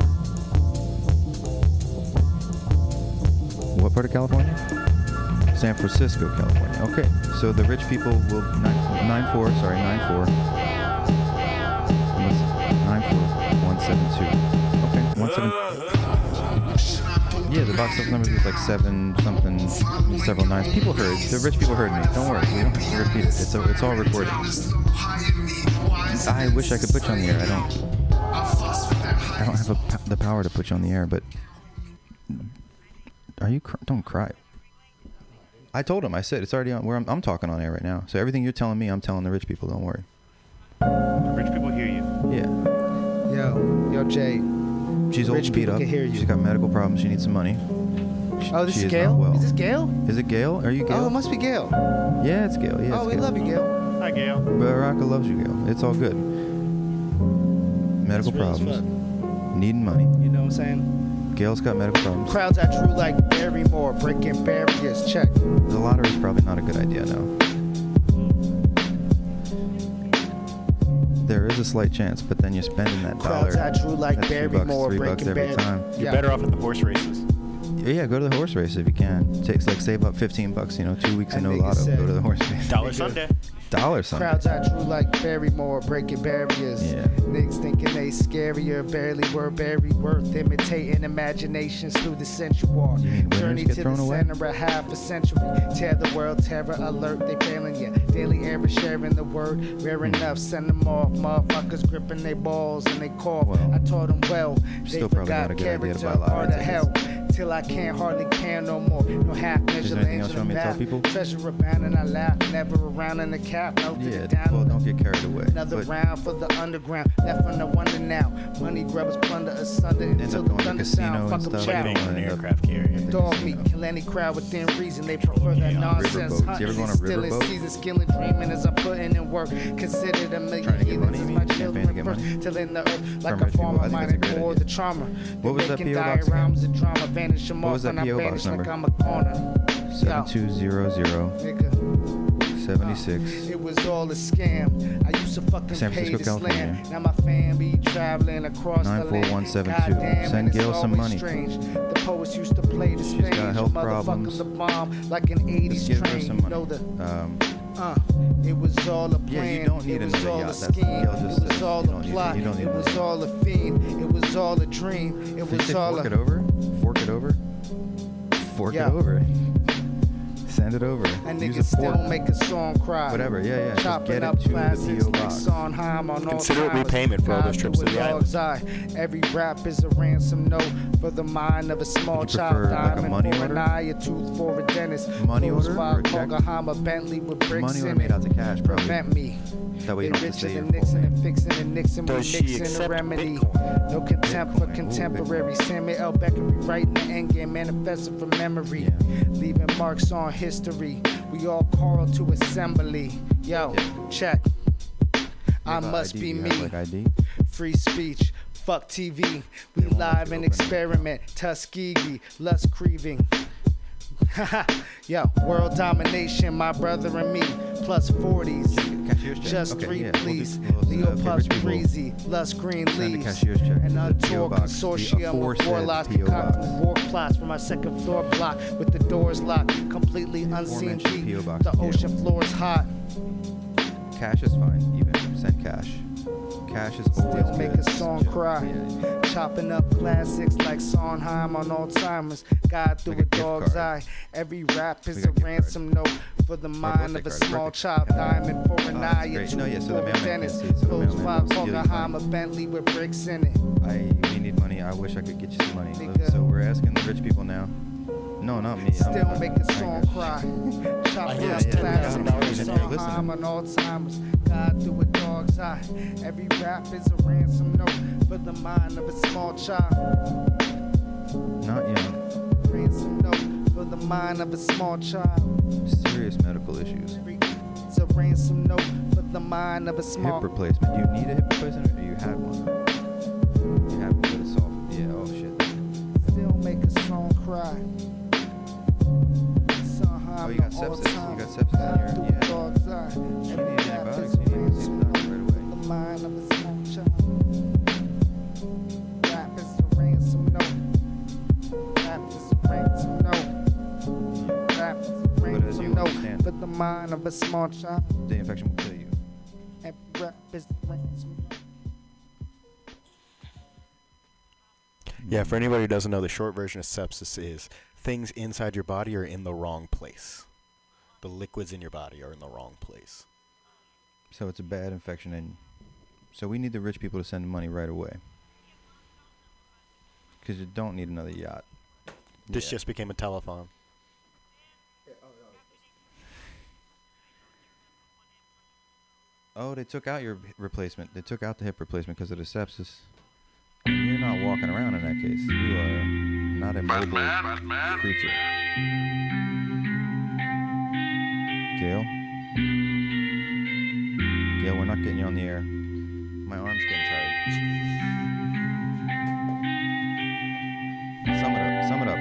What part of California? San Francisco, California. Okay, so the rich people will nine, nine four. Sorry, nine four. Nine four one seven two. Okay, one seven. Yeah, the box office numbers is like seven something, several nines. People heard. The rich people heard me. Don't worry, we don't have to repeat it. It's a, it's all recorded. I wish I could put you on the air. I don't. I don't have a, the power to put you on the air. But are you? Don't cry. I told him. I said it's already on. Where I'm, I'm talking on air right now. So everything you're telling me, I'm telling the rich people. Don't worry. Rich people hear you. Yeah. Yo, yo, Jay. She's old Rich and beat people up. can hear you. She's got medical problems. She needs some money. She- Oh, this is not Gail. well. Is this Gail? Is it Gail? Are you Gail? Oh, it must be Gail. Yeah, it's Gail. Yeah, oh, it's we Gail. love you, Gail. Hi, Gail. Baraka loves you, Gail. It's all good. Medical It's problems. Needing money. You know what I'm saying? Gail's got medical problems. Crowds I drew like Barrymore, breaking barriers. Check. The lottery's probably not a good idea, no. There is a slight chance, but then you're spending that dollar. Crowds I drew like That's three bucks, Barrymore, three bucks breaking every barriers. time. You're better off at the horse races. Yeah, go to the horse race if you can. Takes like save up 15 bucks, you know, two weeks and That no nigga lotto. said- Go to the horse race. Dollar Sunday. Something. Crowds I drew like Barrymore, breaking barriers. Yeah. Niggas thinking they scarier, barely were very worth imitating imaginations through the sensual. Journey to the away? center of half a century. Tear the world, terror alert, they failing you. Daily error, sharing the word, rare hmm. enough, send them off. Motherfuckers gripping their balls and they cough. Well, I taught them well. They still probably forgot not a good idea to character, buy lottery art of tickets. hell. till I can't hardly care no more. No half measure anything angel you want tell people? Treasure abound and I laugh, never around in the cap. Melted Yeah, it down. well, don't get carried away. Another But round for the underground, left on the wonder now. Money grubbers plunder asunder end until up the going to thunder casino sound. and Fuck 'em stuff. chow. On an up aircraft carrier. the Dog casino. meat, kill any crowd within reason. They prefer that nonsense. Riverboats. You ever go on a Hunting, stealing, riverboat? season, skilling, dreaming as I'm putting in work. Considered a million Trying to heathens as my mean? Campaign to children get first. Till in the earth, like a farmer I think a mining great for idea. the trauma. What was that Making PO box again? of drama, vanish them off when I vanish like? I'm a corner. Seven two zero zero Nigga. seventy six. It was all a scam. I used to fucking San pay Francisco, slam. California. Now my fam be traveling across the land. 94172. Goddamn, Send Gail some money. Strange. The poets used to play the stage. got health problems. the bomb like an 80s Just give her train. some You money. know the Um, uh, it was all a plan. Yeah, you don't need it was all yacht. a That's- scheme. Just it was all a don't need it. plot. You don't need it was all a fiend. It was all a dream. It was all a it over? Fork it over? Fork Yeah. it over. Send it over. And Use niggas a still make a song cry. Whatever, yeah, yeah. Just Chopping get it up to the classics PO like box. Sondheim on Consider it repayment for all those trips to the a dog's eye. Every rap is a ransom note for the mind of a small child. prefer, like, a money for order? an eye, a tooth for a dentist. Money Clothes order for or a check? Oklahoma Bentley with bricks Money order made out to cash, probably. Prevent me. That way you don't have to say your Nixon name. and fixing and Nixon Does with Nixon a remedy. Bitcoin? No contempt Bitcoin. Ooh, contemporary. Bitcoin. Samuel L. Beckett rewriting the endgame manifesto from memory. Yeah. Leaving marks on history. We all call to assembly. Yo, Yeah. check. I You have a must ID? be me. like Free speech. Fuck TV. We They won't let live and experiment. Tuskegee. Lust grieving. Yo, world domination, my brother and me. Plus 40s. Cashier's check. Just Okay, three, yeah, we'll do- please. we'll, Leo Puffs breezy. Lust green leaves. cashier's check An the PO untold box, the consortium aforesaid warlocks concocting war plots from our second floor block with the doors locked. Completely unseen deep. The ocean floor is hot. Cash is fine, even. If send cash. Cash is always Still make a song cry. yeah. Chopping up classics like Sondheim on Alzheimer's. God through a dog's card. eye. Every rap is a ransom note for the mind of a card, small birthday child. card. Diamond for an Oh, eye. a. No, yeah, so the tooth for a mailman can't dentist. see it, so the Clothes mailman five your Bentley with bricks in it. I we need money. I wish I could get you some money. Nigga. So we're asking the rich people now. No, not me. I'm- Still make a I song cry. Hear up it's $10,000 classics in like there. Sondheim on Alzheimer's. God through a dog's eye. Every rap is a ransom note for the mind of a small child. Not young. Ransom note for the mind of a small child. Serious medical issues. It's a ransom note for the mind of a Hip replacement. Do you need a hip replacement or do you had one? You had one, but it's soft. Yeah. Oh shit. Still make a song cry. Somehow Oh, you got the all sepsis. You got sepsis in your- through yeah. dog's eye. You need antibiotics. You need to see ransom the doctor note right away. the mind of a small. Rap is a ransom note. Rap is a ransom note. Rap is a But ransom note for the mind of a small child. The infection will kill you. Every rap is a ransom note. Yeah, for anybody who doesn't know, the short version of sepsis is things inside your body are in the wrong place. The liquids in your body are in the wrong place. So it's a bad infection, and so we need the rich people to send money right away. Because you don't need another yacht. This Yeah. just became a telephone. Oh, they took out your replacement. They took out the hip replacement because of the sepsis. And you're not walking around in that case. You are not a mobile creature. Gail? Gail, we're not getting you on the air. My arm's getting tired. Sum it up. Sum it up.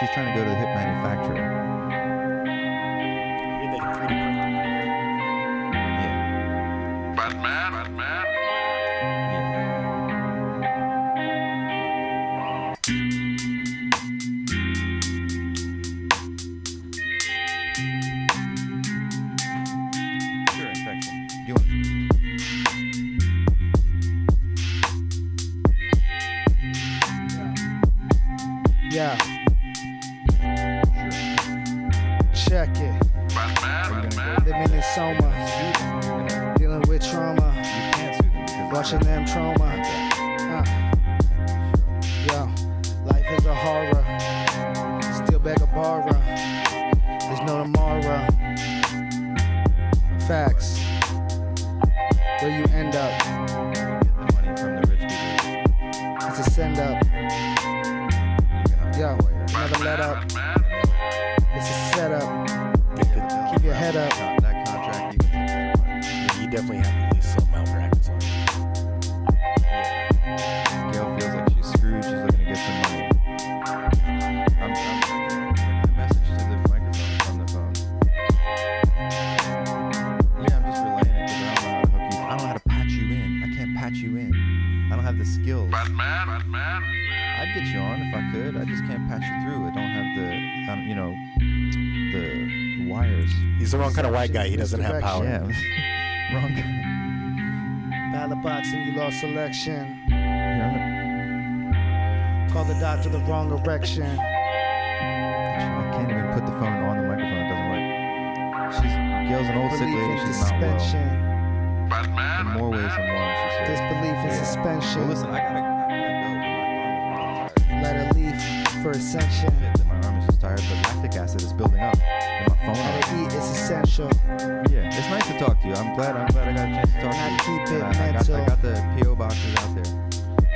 She's trying to go to the hip manufacturer. Here they can 3D print. Yeah. Yeah. No tomorrow. Facts. Where you end up, it's a send up. Yo, never let up. It's a setup. Keep your head up. You definitely have He's the wrong kind of white guy. He doesn't have power. Yeah, wrong guy. Ballot boxing, you lost selection. Here, Call the doctor the wrong erection. I can't even put the phone on the microphone. It doesn't work. She's Gail's an old sick Belief lady. in She's not well. suspension. In more ways than one, she said. Disbelief in Yeah. suspension. Well, listen, I gotta, I gotta go. Let her leave for ascension. My arm is just tired, but lactic acid is building up. And phone. How to eat is essential. Yeah, it's nice to talk to you. I'm glad. I'm glad I got a chance to talk And I to you. keep it Uh, I, got, I got the PO boxes out there.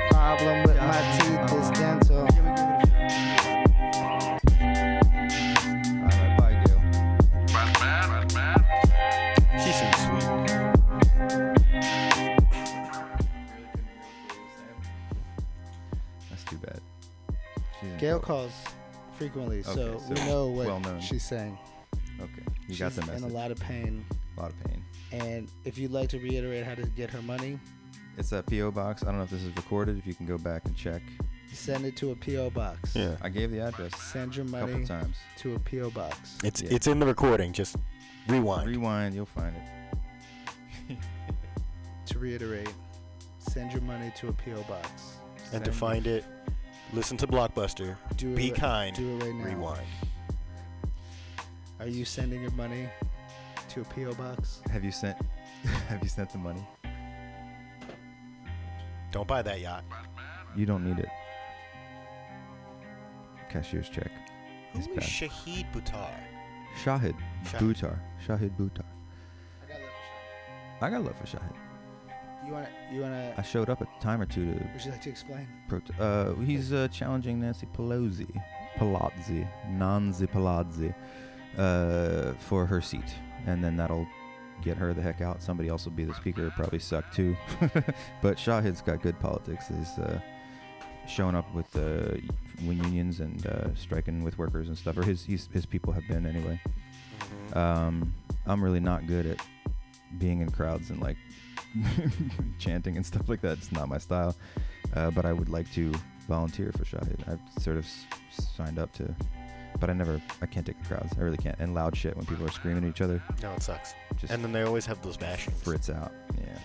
Problem with my teeth is dental. Give it, give it a shot. All right, bye, Gail. She seems sweet. That's too bad. Gail calls frequently, so, Okay, we know what well she's saying. Okay, you she's got the message. in a lot of pain. a lot of pain. And if you'd like to reiterate how to get her money, It's a PO box. I don't know if this is recorded. If you can go back and check. send it to a PO box. Yeah. I gave the address Send your a couple money times. to a PO box. It's Yeah. it's in the recording. Just rewind. Rewind, you'll find it. To reiterate, send your money to a PO box. and to find it, listen to Blockbuster. do it, Be it, kind. Do it right now. Rewind. Are you sending your money to a PO box? Have you sent? have you sent the money? Don't buy that yacht. You don't need it. Cashier's check. Who It's is bad. Shahid Buttar? Shahid Shahid. Buttar. Shahid Buttar. I got love love for Shahid. You wanna? You wanna? I showed up a time or two to. would you like to explain? Prot- uh, he's uh, challenging Nancy Pelosi, Palazzi, Nancy Palazzi, uh, for her seat, and then that'll get her the heck out. Somebody else will be the speaker. Probably suck too, but Shahid's got good politics. He's uh, showing up with uh, unions and uh, striking with workers and stuff, or his his, his people have been anyway. Um, I'm really not good at being in crowds and like chanting and stuff like that. It's not my style. Uh, but I would like to volunteer for Shahid. I've sort of s- signed up to, but I never, I can't take the crowds. I really can't. And loud shit when people are screaming at each other, No, it sucks. just And then they always have those bashings. fritz out. Yeah.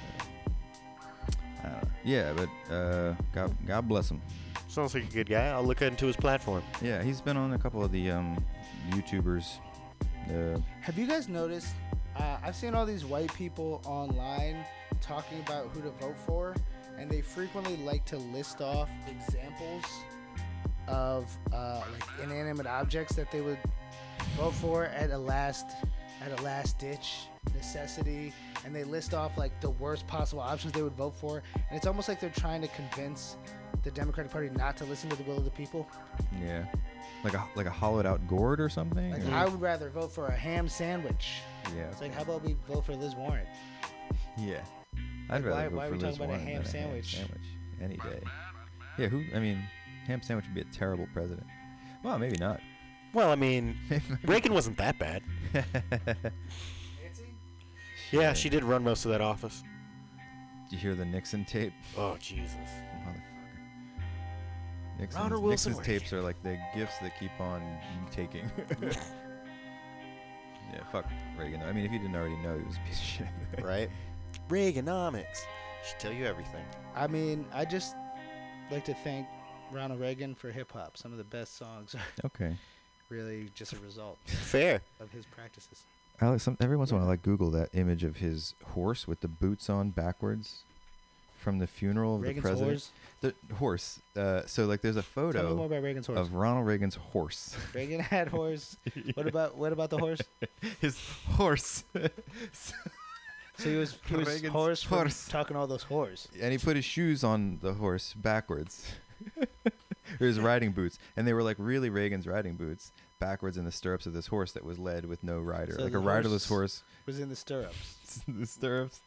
I don't know. Yeah, but uh, God, God bless him. Sounds like a good guy. I'll look into his platform. Yeah, he's been on a couple of the um, YouTubers. Uh, Have you guys noticed? Uh, I've seen all these white people online talking about who to vote for, and they frequently like to list off examples of uh, like inanimate objects that they would vote for at a last at a last ditch necessity, and they list off like the worst possible options they would vote for, and it's almost like they're trying to convince the Democratic Party not to listen to the will of the people. yeah, like a like a hollowed out gourd or something. Like or- I would rather vote for a ham sandwich. yeah, It's like how about we vote for Liz Warren? yeah. I'd Like, rather why- vote why are for we Liz talking about a Warren ham than sandwich? sandwich any day. Yeah, who? I mean, ham sandwich would be a terrible president. Well, maybe not. Well, I mean, Reagan wasn't that bad. Yeah, she did run most of that office. Did you hear the Nixon tape? Oh Jesus. Motherfucker. Nixon's, Ronald Wilson Nixon's tapes are like the gifts that keep on taking. yeah, fuck Reagan. I mean, if you didn't already know, he was a piece of shit. Right? Reaganomics. Should tell you everything. I mean, I just like to thank Ronald Reagan for hip hop. Some of the best songs are Okay. really just a result Fair. of his practices. Alex, some, every once in a while, I like Google that image of his horse with the boots on backwards from the funeral of Reagan's the president. horse. The horse. Uh, so like, there's a Tell me more photo about Reagan's horse. of Ronald Reagan's horse. Reagan had horse. What about what about the horse? His horse. So he was he was Reagan's horse, horse. talking all those whores. and he put his shoes on the horse backwards. or his riding boots, and they were like really Reagan's riding boots, backwards in the stirrups of this horse that was led with no rider, So like a riderless horse- horse. Was in the stirrups. the stirrups.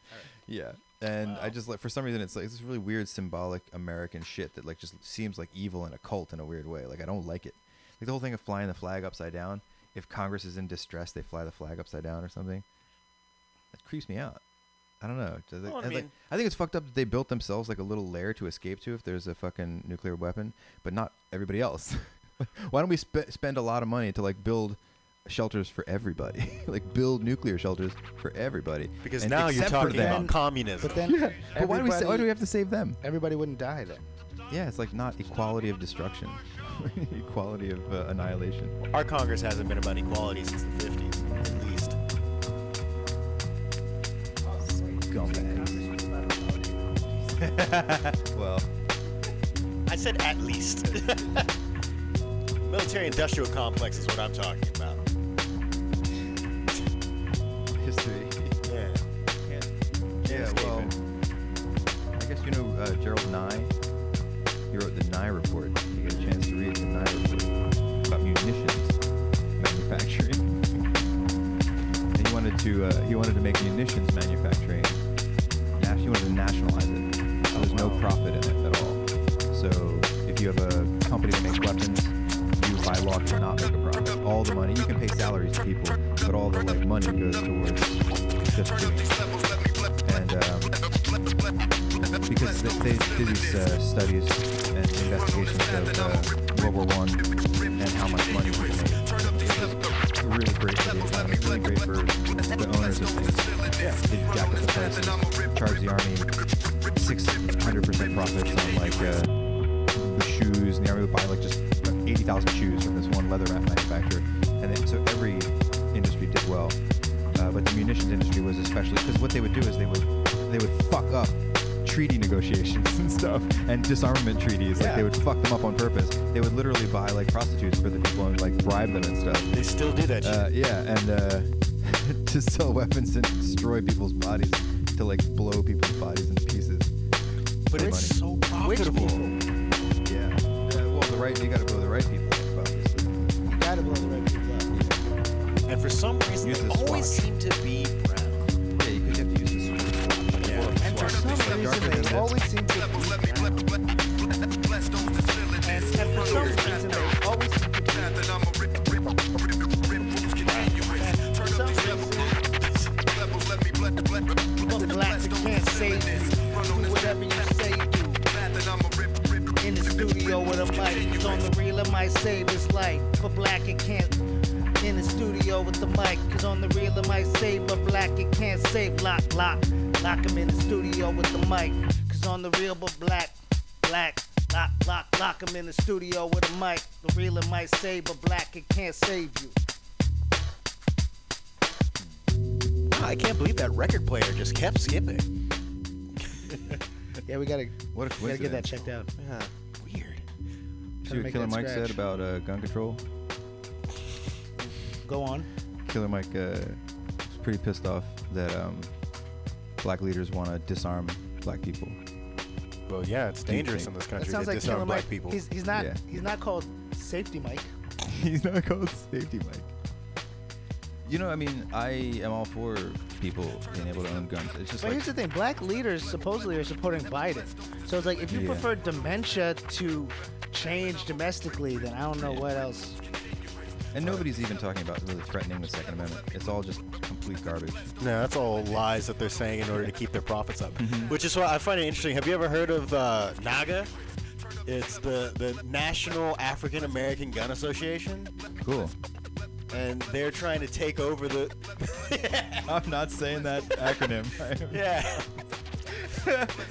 Yeah. And I just like for some reason it's like this really weird symbolic American shit that like just seems like evil and occult in a weird way. Like I don't like it. Like the whole thing of flying the flag upside down. If Congress is in distress, they fly the flag upside down or something. That creeps me out. I don't know. Does it- Well, I I, like- mean- I think it's fucked up that they built themselves like a little lair to escape to if there's a fucking nuclear weapon, but not everybody else. Why don't we spe- spend a lot of money to like build shelters for everybody? like build nuclear shelters for everybody. Because And now you're talking them. about communism. But then But why do we sa- why do we have to save them? everybody wouldn't die then. Yeah, it's like not equality of destruction, equality of uh, annihilation. Our Congress hasn't been about equality since the 50s, at least. well, I said at least. Military industrial complex is what I'm talking about. history. Yeah. Yeah, escape well, I guess you know uh, Gerald Nye. He wrote the Nye Report. You get a chance to read the Nye Report about munitions manufacturing. and he wanted to uh, he wanted to make munitions manufacturing. He wanted to nationalize it. So there's no profit in it at all. So if you have a company that makes weapons, you by law cannot make a profit. All the money you can pay salaries to people, but all the like money goes towards just doing it and um, because they, they did these uh, studies and investigations of uh, World War One and how much money was made. It's really great for the economy, really great for the owners of things. They jack up the prices, charge the army six hundred percent profits on like uh, the shoes, and the army would buy like just eighty thousand shoes from this one leather manufacturer, and then so every industry did well. Uh, but the munitions industry was especially because what they would do is they would they would fuck up treaty negotiations and stuff and disarmament treaties. Yeah. Like they would fuck them up on purpose. They would literally buy like prostitutes for the people and like bribe them and stuff. They still do that. Uh, yeah, and uh, to sell weapons and destroy people's bodies, to like blow people's bodies into pieces. but it's money. so profitable. Yeah. Uh, well, the right you got to blow the right people up, obviously. You gotta blow the right people up. And for some reason, Use they always swatch. seem to be brown. Yeah, you could have to use the switch. Yeah. And for some reason, they always seem you can't save. Do whatever you say do. In the studio with a mic, it's on the reel of my save his life. For black it can't. In the studio with the mic, cause on the reel of my save, but black it can't save. Lock, lock, lock him in the studio with the mic, cause on the real, but black, black. Lock, lock, lock him in the studio with a mic. The reel of my save, but black it can't save you. I can't believe that record player just kept skipping. Yeah, we gotta, What a we gotta get that checked out. Yeah, weird. See Trying to what make Killer that Mike said about uh, gun control? Go on. Killer Mike uh, was pretty pissed off that um, black leaders want to disarm black people. Well, yeah, it's dangerous in this That country sounds to like disarm Killer black Mike. people. He's, he's not. Yeah. He's not called Safety Mike. He's not called safety Mike. You know, I mean, I am all for people being able to own guns. It's just But like here's the thing: black leaders supposedly are supporting Biden. So it's like if you Yeah. prefer dementia to change domestically, then I don't know what else. And nobody's even talking about really threatening the Second Amendment. It's all just complete garbage. No, that's all lies that they're saying in order to keep their profits up. Which is why I find it interesting. Have you ever heard of uh, NAGA? It's the, the National African American Gun Association, Cool. And they're trying to take over the. I'm not saying that acronym. Yeah.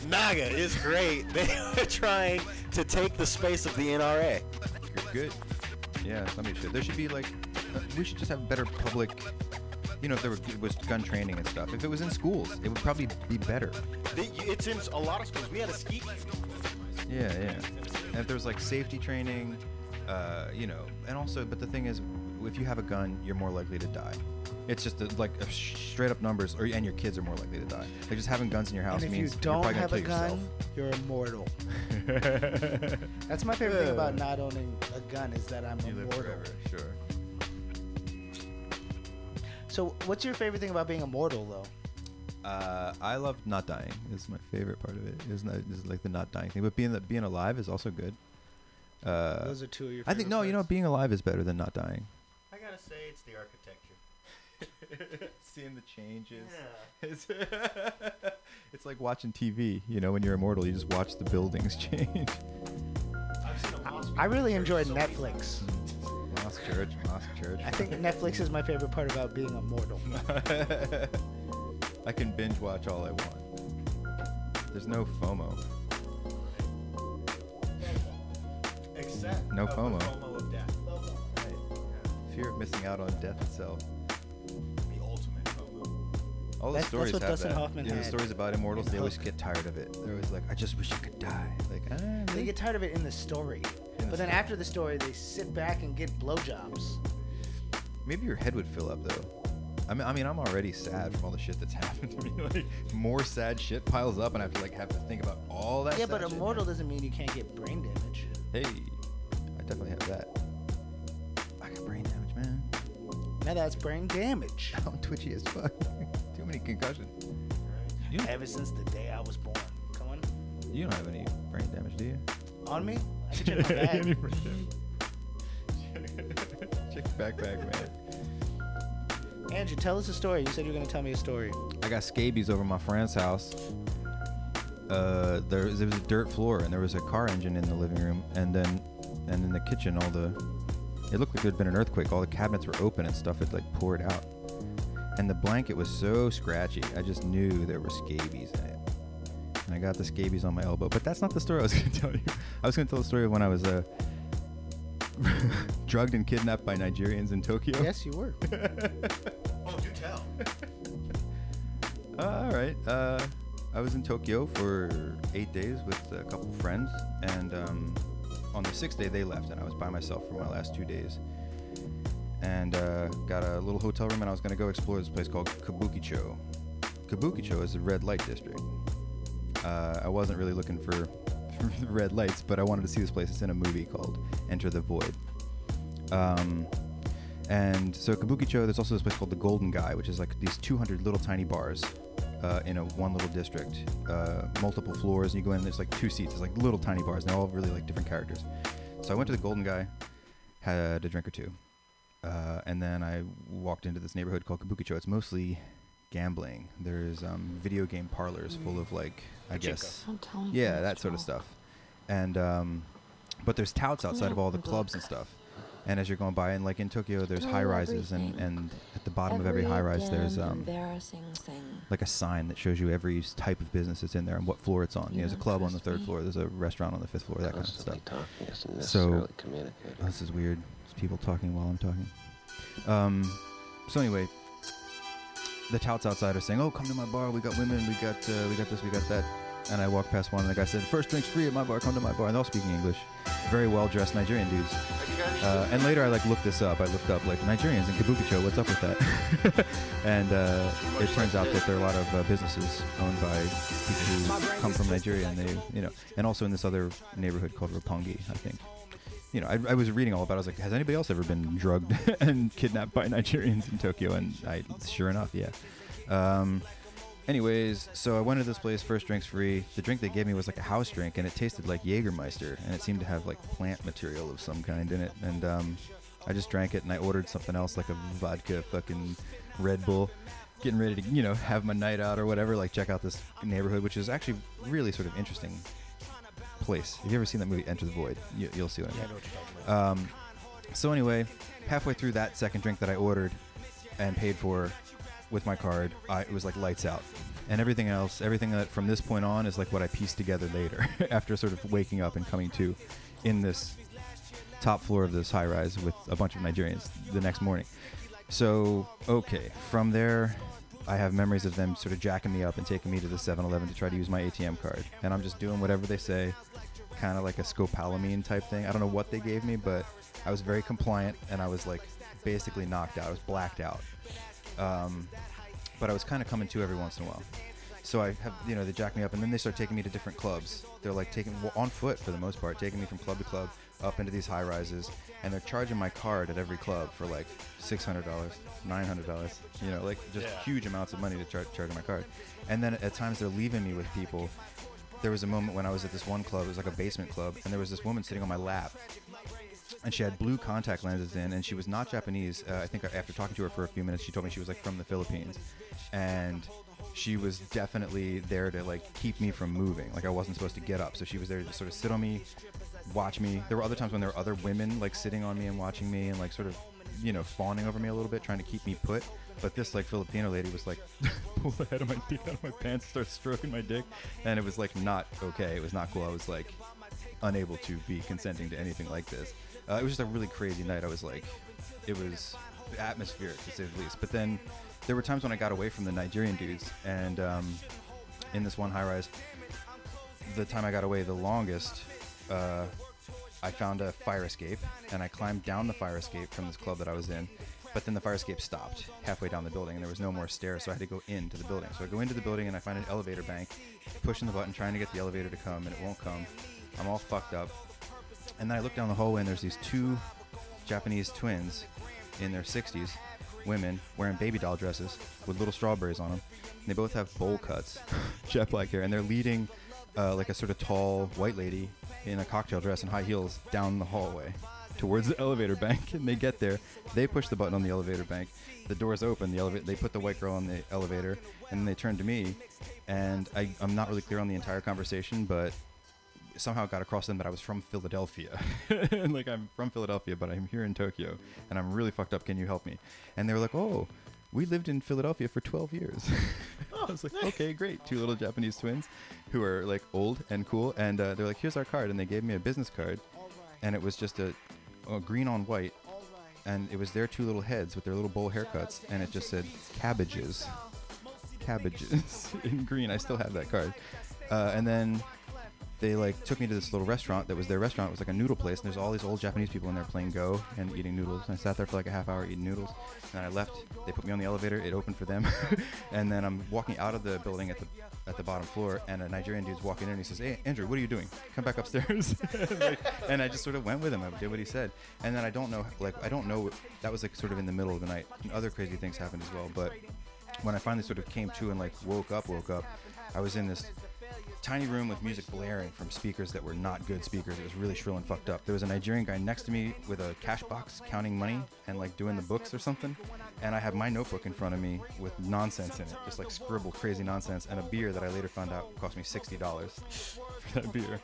NAGA is great. They are trying to take the space of the NRA. You're Good. Yeah, somebody should. There should be like, uh, we should just have better public you know, if there were, was gun training and stuff. If it was in schools, it would probably be better. They- It's in a lot of schools. We had a ski. Yeah, yeah. And if there was like safety training, uh, you know, and also, but the thing is, if you have a gun, you're more likely to die. It's just a, like a straight up numbers, or and your kids are more likely to die. Like just having guns in your house And if means you're don't probably have gonna a kill yourself. you're immortal. That's my favorite thing about not owning a gun is that I'm You live immortal. forever, sure. So, what's your favorite thing about being immortal, though? Uh, I love not dying. Is my favorite part of it. Is not is like the not dying thing, but being the, being alive is also good. Uh, Those are two of your. I think no, you know, being alive is better than not dying. I gotta say, it's the architecture. Seeing the changes. It's, it's like watching TV. You know, when you're immortal, you just watch the buildings change. I really enjoyed Netflix. Mosque Church, Mosque Church. I think Netflix is my favorite part about being immortal. I can binge watch all I want. There's no FOMO. Except No FOMO. FOMO of death. Fear of missing out on death itself. The ultimate FOMO. All the That's- that's stories what have Dustin that. Hoffman you know, the had stories about immortals, in they always Hook. get tired of it. They're always like, I just wish I could die. Like, ah, They really? get tired of it in the story, In the but then story. after the story, they sit back and get blowjobs. Maybe your head would fill up though. I mean, I mean, I'm already sad from all the shit that's happened to me. Like, more sad shit piles up, and I have to like have to think about all that. Yeah, sad but shit. immortal doesn't mean you can't get brain damage. Hey, I definitely have that. Now that's brain damage. I'm twitchy as fuck. Too many concussions. You don't, Ever since the day I was born. Come on. you don't have any brain damage, do you? On me? I can check my bag. Check your backpack, man. Andrew, tell us a story. You said you were going to tell me a story. I got scabies over my friend's house. Uh, there, was- there was a dirt floor and there was a car engine in the living room, and then, and in the kitchen, all the, it looked like there'd been an earthquake. All the cabinets were open and stuff had like poured out, and the blanket was so scratchy. I just knew there were scabies in it, and I got the scabies on my elbow. But that's not the story I was gonna tell you. I was gonna tell the story of when I was uh, drugged and kidnapped by Nigerians in Tokyo. Yes, you were. Oh, do tell. Uh, all right. Uh, I was in Tokyo for eight days with a couple friends, and um, on the sixth day they left, and I was by myself for my last two days. And uh, got a little hotel room, and I was gonna go explore this place called Kabukicho. Kabukicho is a red light district. Uh, I wasn't really looking for red lights, but I wanted to see this place. It's in a movie called Enter the Void. Um, and so Kabukicho, there's also this place called the Golden Gai, which is like these 200 little tiny bars uh, in a one little district, uh, multiple floors, and you go in. There's like two seats. It's like little tiny bars, and they're all really like different characters. So I went to the Golden Gai, had a drink or two, uh, and then I walked into this neighborhood called Kabukicho. It's mostly gambling. There's um, video game parlors full of like I guess Don't tell yeah, it's that sort of stuff. And um, but there's touts outside of all the Good clubs and stuff. And as you're going by, and like in Tokyo, there's high rises, and, and at the bottom of every high rise, there's um, thing. like a sign that shows you every type of business that's in there and what floor it's on. You know, there's a club on the third floor, there's a restaurant on the fifth floor, that kind of stuff. Talking So- Oh, this is weird. It's people talking while I'm talking. Um, so anyway, the touts outside are saying, "Oh, come to my bar. We got women. We got uh, we got this. We got that." And I walked past one, and the guy said, "First drink's free at my bar. Come to my bar." And they're all speaking English. Very well dressed Nigerian dudes. Uh, and later I like looked this up. I looked up like Nigerians in Kabukicho. What's up with that? and uh, it turns out that there are a lot of uh, businesses owned by people who come from Nigeria, and they, you know, and also in this other neighborhood called Roppongi, I think. You know, I, I was reading all about. it. I was like, has anybody else ever been drugged and kidnapped by Nigerians in Tokyo? And I, sure enough, yeah. Um, Anyways, so I went to this place, first drinks free. The drink they gave me was like a house drink, and it tasted like Jägermeister, and it seemed to have like plant material of some kind in it. And um, I just drank it, and I ordered something else, like a vodka fucking Red Bull. Getting ready to, you know, have my night out or whatever, like check out this neighborhood, which is actually really sort of interesting place. Have you ever seen that movie Enter the Void? You, you'll see what I mean. Um, so anyway, halfway through that second drink that I ordered and paid for with my card, I, it was like lights out. And everything else, everything that from this point on is like what I pieced together later after sort of waking up and coming to in this top floor of this high rise with a bunch of Nigerians the next morning. So okay, from there, I have memories of them sort of jacking me up and taking me to the 7-Eleven to try to use my ATM card, and I'm just doing whatever they say, kind of like a scopolamine type thing. I don't know what they gave me, but I was very compliant, and I was like basically knocked out. I was blacked out. Um, but I was kind of coming to every once in a while. So I have, you know, they jack me up, and then they start taking me to different clubs. They're like taking well, on foot for the most part, taking me from club to club up into these high rises, and they're charging my card at every club for like six hundred dollars, nine hundred dollars, you know, like just Yeah. huge amounts of money to char- charge my card. And then at times they're leaving me with people. There was a moment when I was at this one club, it was like a basement club, and there was this woman sitting on my lap, and she had blue contact lenses in, and she was not Japanese. Uh, I think after talking to her for a few minutes, she told me she was like from the Philippines, and she was definitely there to like keep me from moving. Like I wasn't supposed to get up, so she was there to sort of sit on me, watch me. There were other times when there were other women like sitting on me and watching me, and like sort of, you know, fawning over me a little bit, trying to keep me put. But this like Filipino lady was like, pull the head of my dick out of my pants, start stroking my dick, and it was like not okay. It was not cool. I was like unable to be consenting to anything like this. Uh, it was just a really crazy night. I was like, it was atmospheric to say the least. But then there were times when I got away from the Nigerian dudes, and um, in this one high rise, the time I got away the longest, uh, I found a fire escape, and I climbed down the fire escape from this club that I was in. But then the fire escape stopped halfway down the building, and there was no more stairs, so I had to go into the building. So I go into the building, and I find an elevator bank, pushing the button, trying to get the elevator to come, and it won't come. I'm all fucked up. And then I look down the hallway, and there's these two Japanese twins in their 60s, women wearing baby doll dresses with little strawberries on them. And they both have bowl cuts, jet black hair, and they're leading uh, like a sort of tall white lady in a cocktail dress and high heels down the hallway towards the elevator bank. And they get there, they push the button on the elevator bank. The doors open. The elevator. They put the white girl on the elevator, and then they turn to me. And I, I'm not really clear on the entire conversation, but somehow got across them that I was from Philadelphia. and like I'm from Philadelphia, but I'm here in Tokyo and I'm really fucked up. Can you help me? And they were like, "Oh, we lived in Philadelphia for 12 years." I was like, "Okay, great." Two little Japanese twins who are like old and cool and uh, they're like, "Here's our card." And they gave me a business card and it was just a, a green on white and it was their two little heads with their little bowl haircuts and it just said cabbages cabbages in green. I still have that card. Uh, and then they like took me to this little restaurant that was their restaurant. It was like a noodle place, and there's all these old Japanese people in there playing Go and eating noodles. And I sat there for like a half hour eating noodles, and then I left. They put me on the elevator. It opened for them, and then I'm walking out of the building at the at the bottom floor, and a Nigerian dude's walking in, and he says, "Hey, Andrew, what are you doing? Come back upstairs." Like, and I just sort of went with him. I did what he said, and then I don't know, like I don't know. That was like sort of in the middle of the night. And other crazy things happened as well, but when I finally sort of came to and like woke up, woke up, I was in this tiny room with music blaring from speakers that were not good speakers. It was really shrill and fucked up. There was a Nigerian guy next to me with a cash box counting money and like doing the books or something. And I have my notebook in front of me with nonsense in it, just like scribble crazy nonsense, and a beer that I later found out cost me sixty dollars for that beer.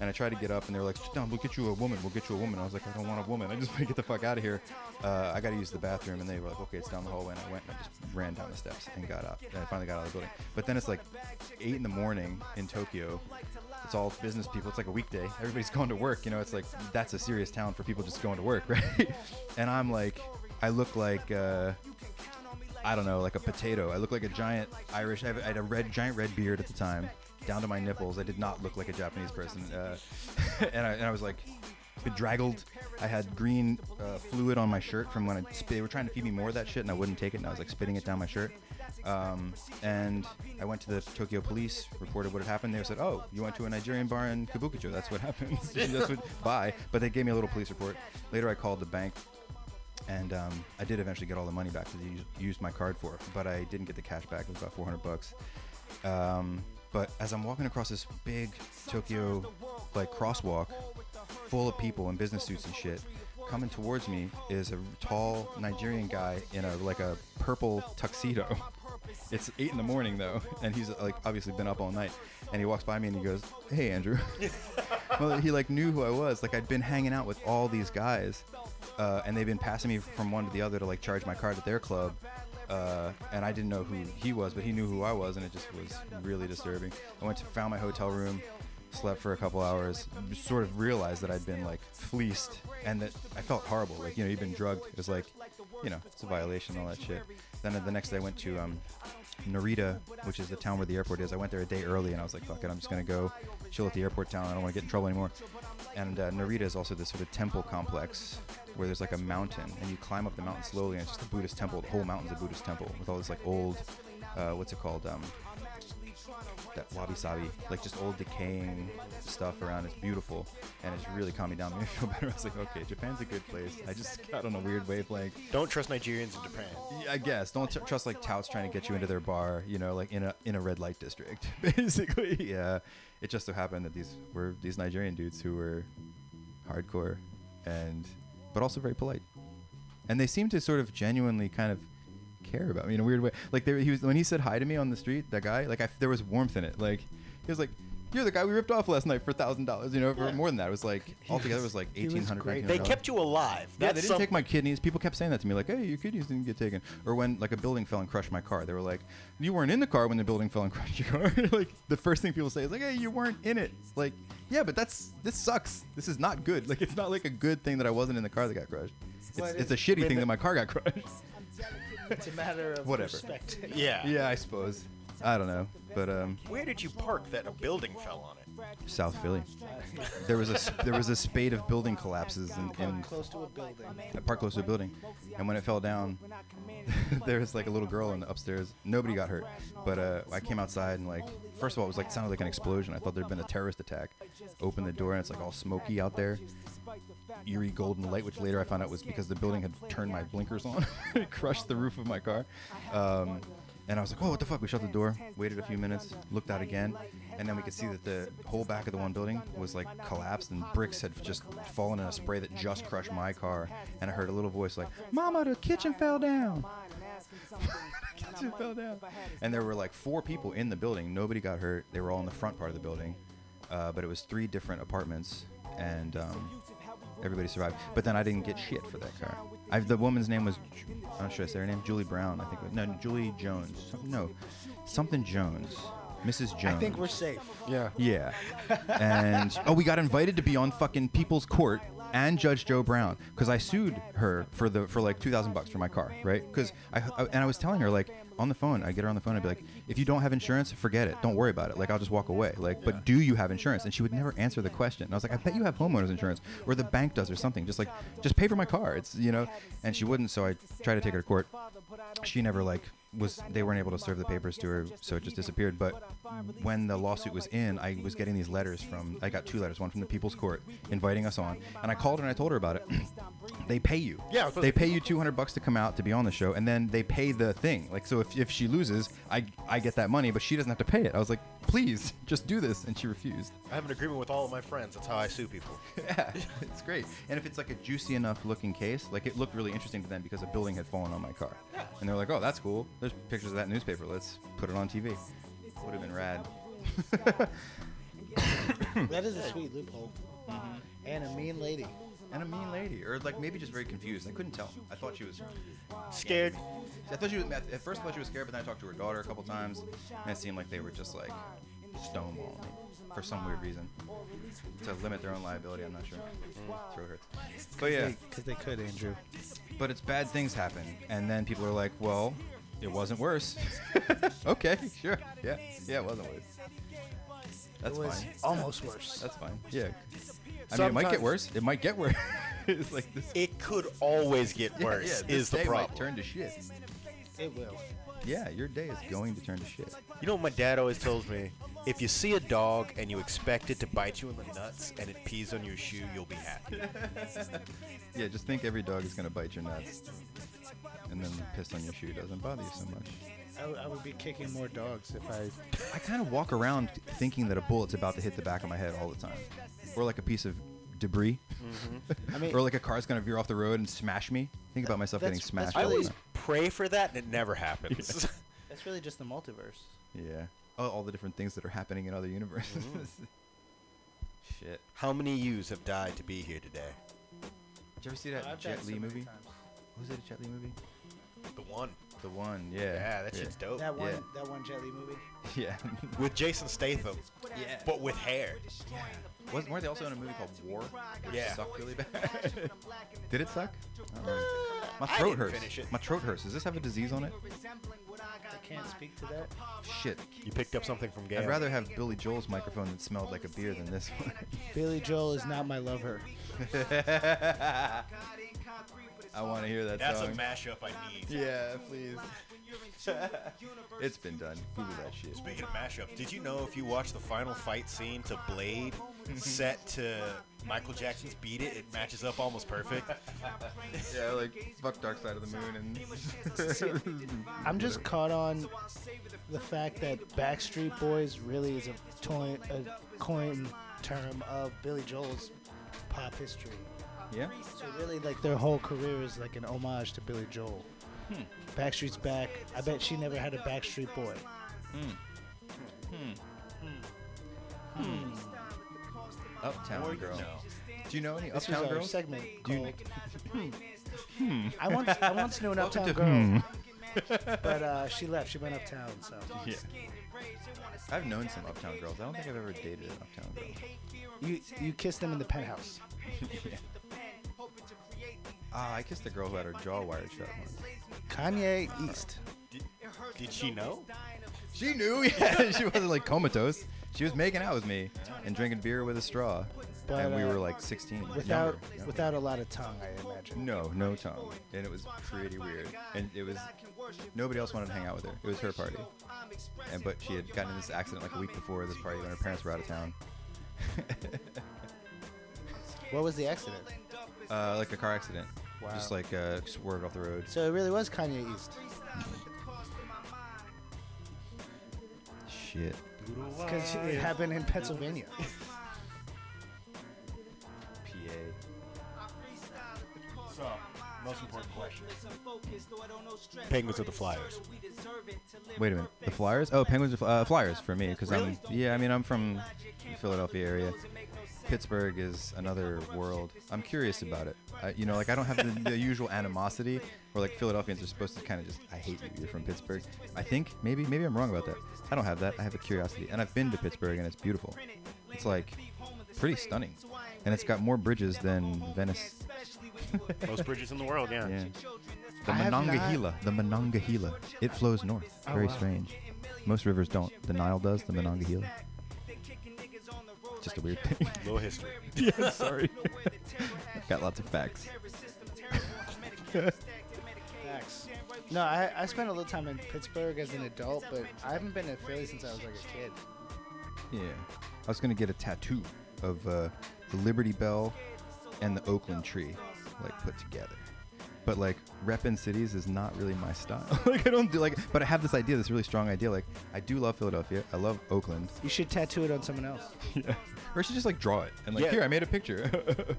And I tried to get up, and they were like, "Sit down. We'll get you a woman. We'll get you a woman." I was like, "I don't want a woman. I just want to get the fuck out of here. Uh, I got to use the bathroom." And they were like, "Okay, it's down the hallway." And I went and I just ran down the steps and got up. And I finally got out of the building. But then it's like eight in the morning in Tokyo. It's all business people. It's like a weekday. Everybody's going to work. You know, it's like that's a serious town for people just going to work, right? and I'm like, I look like. Uh, I don't know, like a potato. I look like a giant Irish. I, I had a red, giant red beard at the time, down to my nipples. I did not look like a Japanese person, uh, and, I, and I was like bedraggled. I had green uh, fluid on my shirt from when I. Sp- they were trying to feed me more of that shit, and I wouldn't take it, and I was like spitting it down my shirt. Um, and I went to the Tokyo police, reported what had happened. They said, "Oh, you went to a Nigerian bar in Kabukicho. That's what happened. That's what. Bye." But they gave me a little police report. Later, I called the bank and um, I did eventually get all the money back that I used my card for, but I didn't get the cash back. It was about 400 bucks. Um, but as I'm walking across this big Tokyo like crosswalk, full of people in business suits and shit, coming towards me is a tall Nigerian guy in a like a purple tuxedo. It's eight in the morning though, and he's like obviously been up all night. And he walks by me and he goes, "Hey, Andrew." well, he like knew who I was. Like I'd been hanging out with all these guys, uh, and they've been passing me from one to the other to like charge my card at their club. Uh, and I didn't know who he was, but he knew who I was, and it just was really disturbing. I went to found my hotel room, slept for a couple hours, sort of realized that I'd been like fleeced and that I felt horrible. Like, you know, you've been drugged. It was like, you know, it's a violation, all that shit. Then uh, the next day I went to um, Narita, which is the town where the airport is. I went there a day early and I was like, fuck it, I'm just to go chill at the airport town. I don't want to get in trouble anymore. And uh, Narita is also this sort of temple complex where there's like a mountain and you climb up the mountain slowly and it's just a Buddhist temple. The whole mountain's a Buddhist temple with all this like old, uh, what's it called? Um, that wabi sabi, like just old decaying stuff around. It's beautiful, and it's really calming down, made me feel better. I was like, okay, Japan's a good place. I just got on a weird wavelength. Don't trust Nigerians in Japan. Yeah, I guess don't tr- trust like touts trying to get you into their bar, you know, like in a in a red light district, basically. Yeah, it just so happened that these were these Nigerian dudes who were hardcore, and but also very polite, and they seemed to sort of genuinely kind of care about me in a weird way. Like there, he was when he said hi to me on the street, that guy, like I, there was warmth in it. Like he was like. You're the guy we ripped off last night for thousand dollars. You know, for more than that, it was like altogether it was like eighteen hundred. great. They kept you alive. Yeah, they didn't some- take my kidneys. People kept saying that to me, like, "Hey, your kidneys didn't get taken." Or when like a building fell and crushed my car, they were like, "You weren't in the car when the building fell and crushed your car." like the first thing people say is like, "Hey, you weren't in it." Like, yeah, but that's this sucks. This is not good. Like, it's not like a good thing that I wasn't in the car that got crushed. It's, But it's a shitty thing the- that my car got crushed. It's a matter of Whatever. perspective. Yeah. yeah, I suppose. I don't know, but um, Where did you park that a building fell on it? South Philly. There was a s- there was a spate of building collapses in, in close to a building. I parked close to a building, and when it fell down, there was like a little girl in the upstairs. Nobody got hurt, but uh, I came outside and like, first of all, it was like sounded like an explosion. I thought there'd been a terrorist attack. Opened the door and it's like all smoky out there, eerie golden light, which later I found out was because the building had turned my blinkers on, it crushed the roof of my car. Um, and I was like, oh, what the fuck? We shut the door, waited a few minutes, looked out again, and then we could see that the whole back of the one building was like collapsed and bricks had just fallen in a spray that just crushed my car. And I heard a little voice like, Mama, the kitchen fell down. the kitchen fell down. And there were like four people in the building. Nobody got hurt. They were all in the front part of the building. Uh, but it was three different apartments, and um, everybody survived. But then I didn't get shit for that car. I, the woman's name was, Ju- I'm not sure I say her name, Julie Brown, I think. it was- No, Julie Jones. No, something Jones. Mrs. Jones. I think we're safe. Yeah. Yeah. And oh, we got invited to be on fucking People's Court and Judge Joe Brown because I sued her for the for like two thousand bucks for my car, right? Because I, I and I was telling her like on the phone, I get her on the phone, I'd be like, if you don't have insurance, forget it, don't worry about it. Like I'll just walk away. Like, but do you have insurance? And she would never answer the question. And I was like, I bet you have homeowners insurance, or the bank does, or something. Just like, just pay for my car. It's you know. And she wouldn't, so I tried to take her to court. She never like was they weren't able to serve the papers to her, so it just disappeared. But when the lawsuit was in, I was getting these letters from. I got two letters, one from the People's Court inviting us on, and I called her and I told her about it. they pay you. Yeah, They pay you 200 bucks to come out to be on the show, and then they pay the thing. Like, so if, if she loses, I I get that money, but she doesn't have to pay it. I was like, please, just do this, and she refused. I have an agreement with all of my friends. That's how I sue people. Yeah, it's great. And if it's like a juicy enough looking case, like it looked really interesting to them because a building had fallen on my car. And they're like, oh, that's cool. There's pictures of that newspaper. Let's put it on TV. Would have been rad. That is a sweet loophole. Mm-hmm. And a mean lady. And a mean lady, or like maybe just very confused. I couldn't tell. I thought she was Scared. I thought she was. At first, I thought she was scared, but then I talked to her daughter a couple times, and it seemed like they were just like stonewalling me for some weird reason to limit their own liability. I'm not sure. Throw her. But yeah, Because they could, Andrew. but it's bad things happen, and then people are like, "Well, it wasn't worse." okay, sure, yeah, yeah, it wasn't worse. That's it was fine. almost worse. That's fine. Yeah. I mean, it might get worse. It might get worse. it's like this. It could always get yeah, worse. yeah, this is the day might problem. turn to shit. it will. Yeah, your day is going to turn to shit. You know what my dad always tells me? If you see a dog and you expect it to bite you in the nuts and it pees on your shoe, you'll be happy. Yeah, just think every dog is gonna bite your nuts, and then piss on your shoe doesn't bother you so much. I, w- I would be kicking more dogs if I. I kind of walk around thinking that a bullet's about to hit the back of my head all the time, or like a piece of debris, mm-hmm. I mean, or like a car's gonna veer off the road and smash me. Think about myself getting That's- that's smashed. I all the always time. pray for that and it never happens. that's really just the multiverse. Yeah. Oh, all the different things that are happening in other universes. Mm-hmm. Shit. How many yous have died to be here today? Did you ever see that oh, I've Jet died Li so many movie? times. Was it a Jet Li movie? The one. The one, yeah. Yeah, that shit's dope. That one, Yeah. that one Jet Li movie. Yeah. With Jason Statham, yeah. but with hair. Wasn't weren't they also in a movie called War? Which Yeah. sucked really bad. Did it suck? Uh, I don't know. My I throat didn't hurts. finish it. My throat hurts. Does this have a disease on it? I can't speak to that. Shit. You picked up something from Gail. I'd rather have Billy Joel's microphone that smelled like a beer than this one. Billy Joel is not my lover. I want to hear that That's a mashup I need. yeah, please. it's been done. Google that shit. Speaking of mashups, did you know if you watch the final fight scene to Blade set to Michael Jackson's Beat It, it matches up almost perfect? Yeah, like fuck Dark Side of the Moon and. I'm just caught on the fact that Backstreet Boys really is a, toy, a coin term of Billy Joel's pop history. Yeah. So really, like their whole career is like an homage to Billy Joel. Backstreet's back. I bet she never had a Backstreet Boy. Hmm. Uptown Or you Girl. know. Do you know any This Uptown our Girls? segment Do you- called. I once I once knew an Welcome Uptown girl, Hmm. but uh, she left. She went uptown. So Yeah. I've known some Uptown Girls. I don't think I've ever dated an Uptown Girl. you you kissed them in the penthouse. Ah, I kissed a girl who had her jaw wired shut once. Kanye East. Did she know? She knew, yeah. she wasn't like comatose. She was making out with me and drinking beer with a straw. But, and we uh, were like 16. Without younger, younger. without a lot of tongue, I imagine. No, no tongue. And it was pretty weird. And it was nobody else wanted to hang out with her. It was her party. And but she had gotten in this accident like a week before this party when her parents were out of town. What was the accident? Uh, like a car accident. Wow. Just like uh, swerved off the road. So it really was Kanye East. Shit. Because it happened in Pennsylvania. Most important question. Penguins or the Flyers? Wait a minute. The Flyers? Oh, Penguins. are Uh, Flyers for me because I'm. Yeah, I mean I'm from the Philadelphia area. Pittsburgh is another world. I'm curious about it. I, you know, like I don't have the, the usual animosity, where like Philadelphians are supposed to kind of just, I hate you. You're from Pittsburgh. I think maybe maybe I'm wrong about that. I don't have that. I have a curiosity, and I've been to Pittsburgh, and it's beautiful. It's like pretty stunning, and it's got more bridges than Venice. Most bridges in the world, yeah. Yeah. The I have not- Monongahela. The Monongahela. It flows north. Oh, Very wow. strange. Most rivers don't. The Nile does. The Monongahela. Just a weird thing. Little history. yeah, sorry. Got lots of facts. Facts. No, I, I spent a little time in Pittsburgh as an adult, but I haven't been to Philly since I was like a kid. Yeah. I was gonna get a tattoo of uh, the Liberty Bell and the Oakland tree, like put together. But like repping cities is not really my style. like I don't do like, but I have this idea, this really strong idea. Like I do love Philadelphia. I love Oakland. You should tattoo it on someone else. Yeah. Or I should just like draw it and like Yeah. here I made a picture.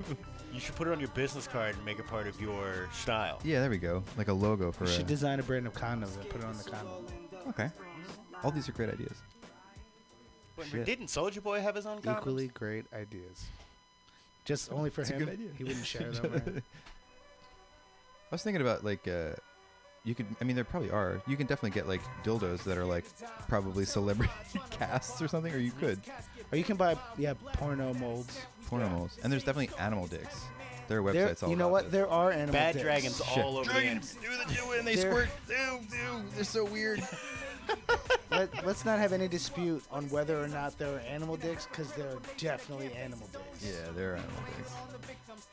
You should put it on your business card and make it part of your style. yeah, there we go. Like a logo for You a. should design a brand of condoms and put it on the condom. Okay. All these are great ideas. But Shit. didn't Soldier Boy have his own condoms? Equally great ideas. Just only for It's a him. good idea. He wouldn't share them. or- I was thinking about like uh you could I mean there probably are. You can definitely get like dildos that are like probably celebrity casts or something or you could. Or you can buy yeah porno molds. Porno molds. And there's definitely animal dicks. There are There, websites all you know about what? this. There are animal Bad dicks. dragons Shit. all over the internet. do the do it and they They're- squirt. Ew, ew, they're so weird. Let, let's not have any dispute on whether or not there are animal dicks, because there are definitely animal dicks. yeah, there are animal dicks.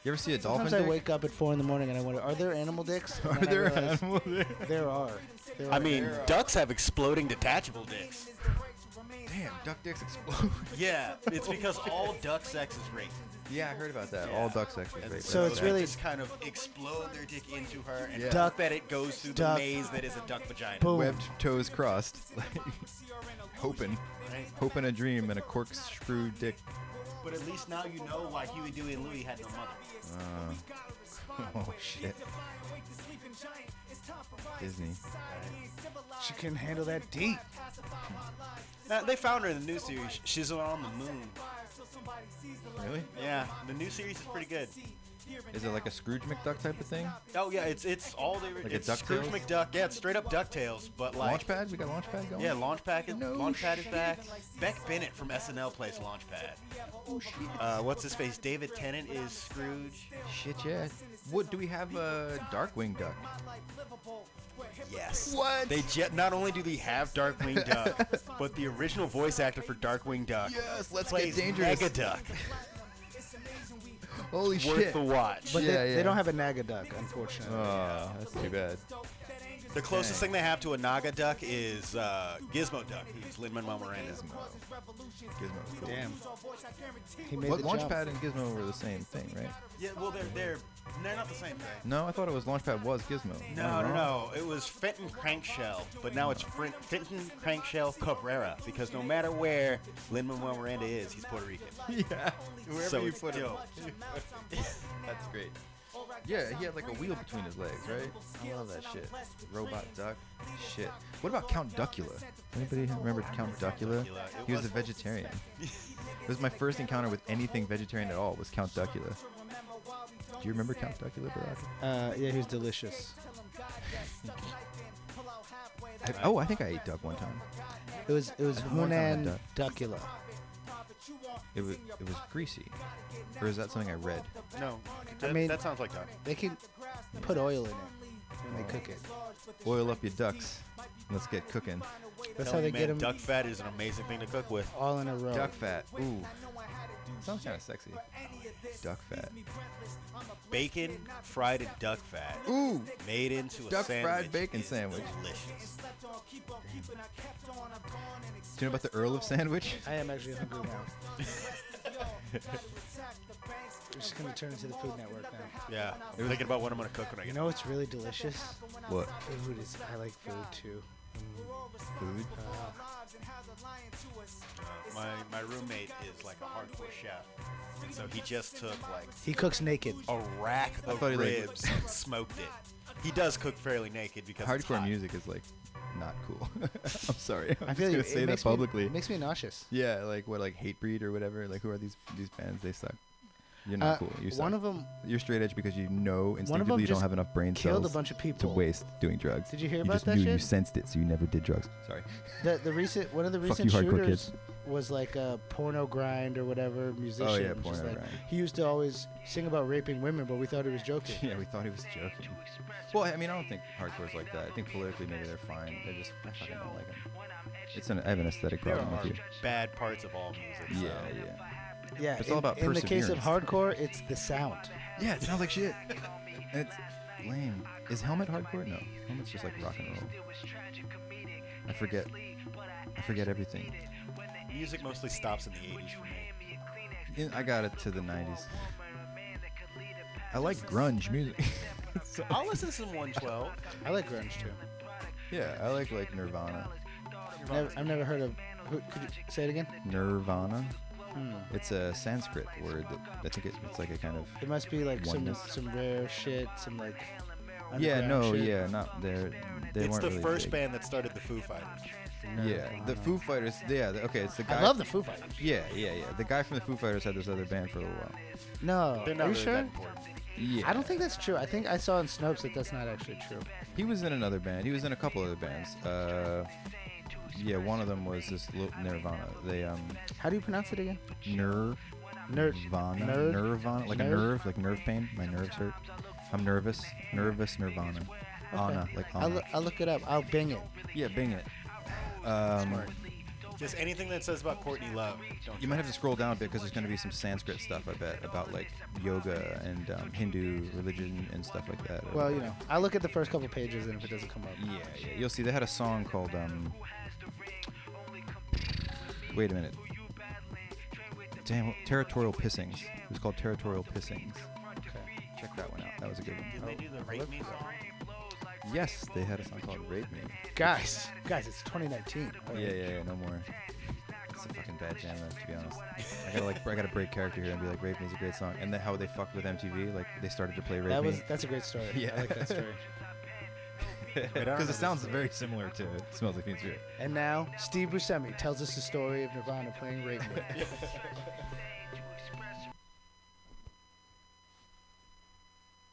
You ever see a dolphin Sometimes I dick? wake up at four in the morning and I wonder, are there animal dicks? And Are then I there realize animal dicks? There are. There I are. mean, ducks have exploding detachable dicks. Damn, duck dicks explode. Yeah, it's because all duck sex is rape. yeah, I heard about that. All duck sex is rape. So it's really- just kind of explode their dick into her and Yeah. duck that it goes through Duck. the maze that is a duck vagina. Boom. webbed toes crossed, hoping, Right? hoping a dream and a corkscrew dick. But at least now you know why Huey, Dewey, and Louie had no mother. Uh, oh shit. Disney. She can handle that deep. Uh, they found her in the new series. She's on the moon. Really? Yeah, the new series is pretty good. Is it like a Scrooge McDuck type of thing? Oh yeah, it's it's all the Like a it's Scrooge DuckTales? McDuck. Yeah, it's straight up Ducktales, but like Launchpad? We got Launchpad going. Yeah, Launchpad is No Launchpad is back. Beck Bennett from SNL plays Launchpad. Oh shit. Uh, what's his face? David Tennant is Scrooge. Shit, yeah. What do we have? A Darkwing Duck. Yes. What? They je- not only do they have Darkwing Duck, but the original voice actor for Darkwing Duck Yes, let's plays get dangerous. Mega Duck. Holy Worth shit. Worth the watch. But Yeah, they, yeah. they don't have a Naga duck, unfortunately. Oh, that's too bad. The closest thing they have to a Naga Duck is uh, Gizmo Duck. He's Lin Manuel Miranda. Gizmo's cool. Damn. He made What the jump. Launchpad and Gizmo were the same thing, right? Yeah, well they're they're they're not the same thing. No, I thought it was Launchpad was Gizmo. No, no, no. It was Fenton Crackshell, but now it's Frin- Fenton Crackshell Cabrera because no matter where Lin Manuel Miranda is, he's Puerto Rican. Yeah. Wherever So you put him. dope. That's great. Yeah, he had like a wheel between his legs, right? I love that shit. Robot duck. Shit. What about Count Duckula? Anybody remember Count Duckula? He was a vegetarian. it was my first encounter with anything vegetarian at all. Was Count Duckula? Do you remember Count Duckula, Baraka? Uh, yeah, he was delicious. I, oh, I think I ate duck one time. It was it was Hunan Duckula. It was it was greasy, or is that something I read? No, I mean- that sounds like Duck. They can put oil in it when they cook it. Oil up your ducks. Let's get cooking. That's Tell how you, they man, get them Duck fat is an amazing thing to cook with. all in a row. Duck fat. Ooh. Sounds kind of sexy. Duck fat. Bacon fried in duck fat, Ooh. made into a Duck sandwich. fried bacon is sandwich. Delicious. Do you know about the Earl of Sandwich? I am actually hungry now. We're just gonna turn into the Food Network now. Yeah, I'm thinking about what I'm gonna cook when I You get. know what's really delicious? What? Food is. I like food too. Food? Uh, my my roommate is like a hardcore chef, and so he just took like He cooks naked. a rack of thought he, like- ribs and smoked it. He does cook fairly naked because it's Hardcore hot. music is like not cool. I'm sorry. I'm I just feel gonna you. say it that makes publicly. Me, it makes me nauseous. yeah, like what, like Hatebreed or whatever. Like who are these these bands? They suck. You're not Uh, cool. You suck. one of them You're straight edge because you know instinctively you don't have enough brain killed a cells bunch of to waste doing drugs. Did you hear you about just that knew you sensed it, so you never did drugs. Sorry. The the recent one of the Fuck recent you, shooters kids. was like a porno grind or whatever musician. Oh, yeah, just porno like- grind. He used to always sing about raping women, but we thought he was joking. Yeah, we thought he was joking. Well, I mean, I don't think hardcore's like that. I think politically maybe they're fine. They just I fucking don't like them. It's an I have an aesthetic There problem are with you. bad parts of all music. Yeah, so. yeah. Yeah, Yeah, it's all in- about in the case of hardcore, it's the sound. Yeah, it sounds like shit. It's lame. Is Helmet hardcore? No. Helmet's just like rock and roll. I forget. I forget everything. Music mostly stops in the 80s for me. In- I got it to the 90s. I like grunge music. so, I'll listen to some 112. I like grunge too. yeah, I like like Nirvana. Never, I've never heard of. Who, could you say it again? Nirvana. Hmm. It's a Sanskrit word that I think it, it's like a kind of It must be like some Oneness. some rare shit, some like. yeah, no, shit. yeah, not they're they It's weren't the really first big. band that started the Foo Fighters. Yeah, the Foo Fighters. Yeah, the- okay, it's the guy. I love the Foo Fighters. Yeah, yeah, yeah. The guy from the Foo Fighters had this other band for a little while. No, They're not are you really sure? Yeah, I don't think that's true. I think I saw in Snopes that that's not actually true. he was in another band. He was in a couple other bands. Uh, yeah, one of them was this little Nirvana. They um How do you pronounce it again? Nir Nerd. Nirvana, Nerd? Nirvana, like a Nerve? nerve, like nerve pain. My nerves hurt. I'm nervous. Nervous Nirvana. Anna, like I'll, Anna. I'll look it up. I'll bing it. Yeah, Bing it. Um, Just anything that says about Courtney Love. Don't you might have to scroll down a bit because there's going to be some Sanskrit stuff, I bet, about like yoga and um, Hindu religion and stuff like that. Well, you know, I'll look at the first couple pages, and if it doesn't come up, Yeah, yeah. You'll see they had a song called um Wait a minute. Damn, Territorial Pissings. It was called Territorial Pissings. okay. Check that one out. That was a good Did one. they do the oh, Rape Me song? Yes, they had a song called Rape Me. guys, guys, it's 2019. Yeah, yeah, yeah, no more. It's a fucking bad jam, though, to be honest. I gotta like, I gotta break character here and be like, "Rape Me" is a great song. And then how they fucked with MTV, like they started to play "Rape Me." That Me" was that's a great story. Yeah. I like that story. because it sounds very similar to it "Smells Like Teen Spirit." And now Steve Buscemi tells us the story of Nirvana playing Rape Me.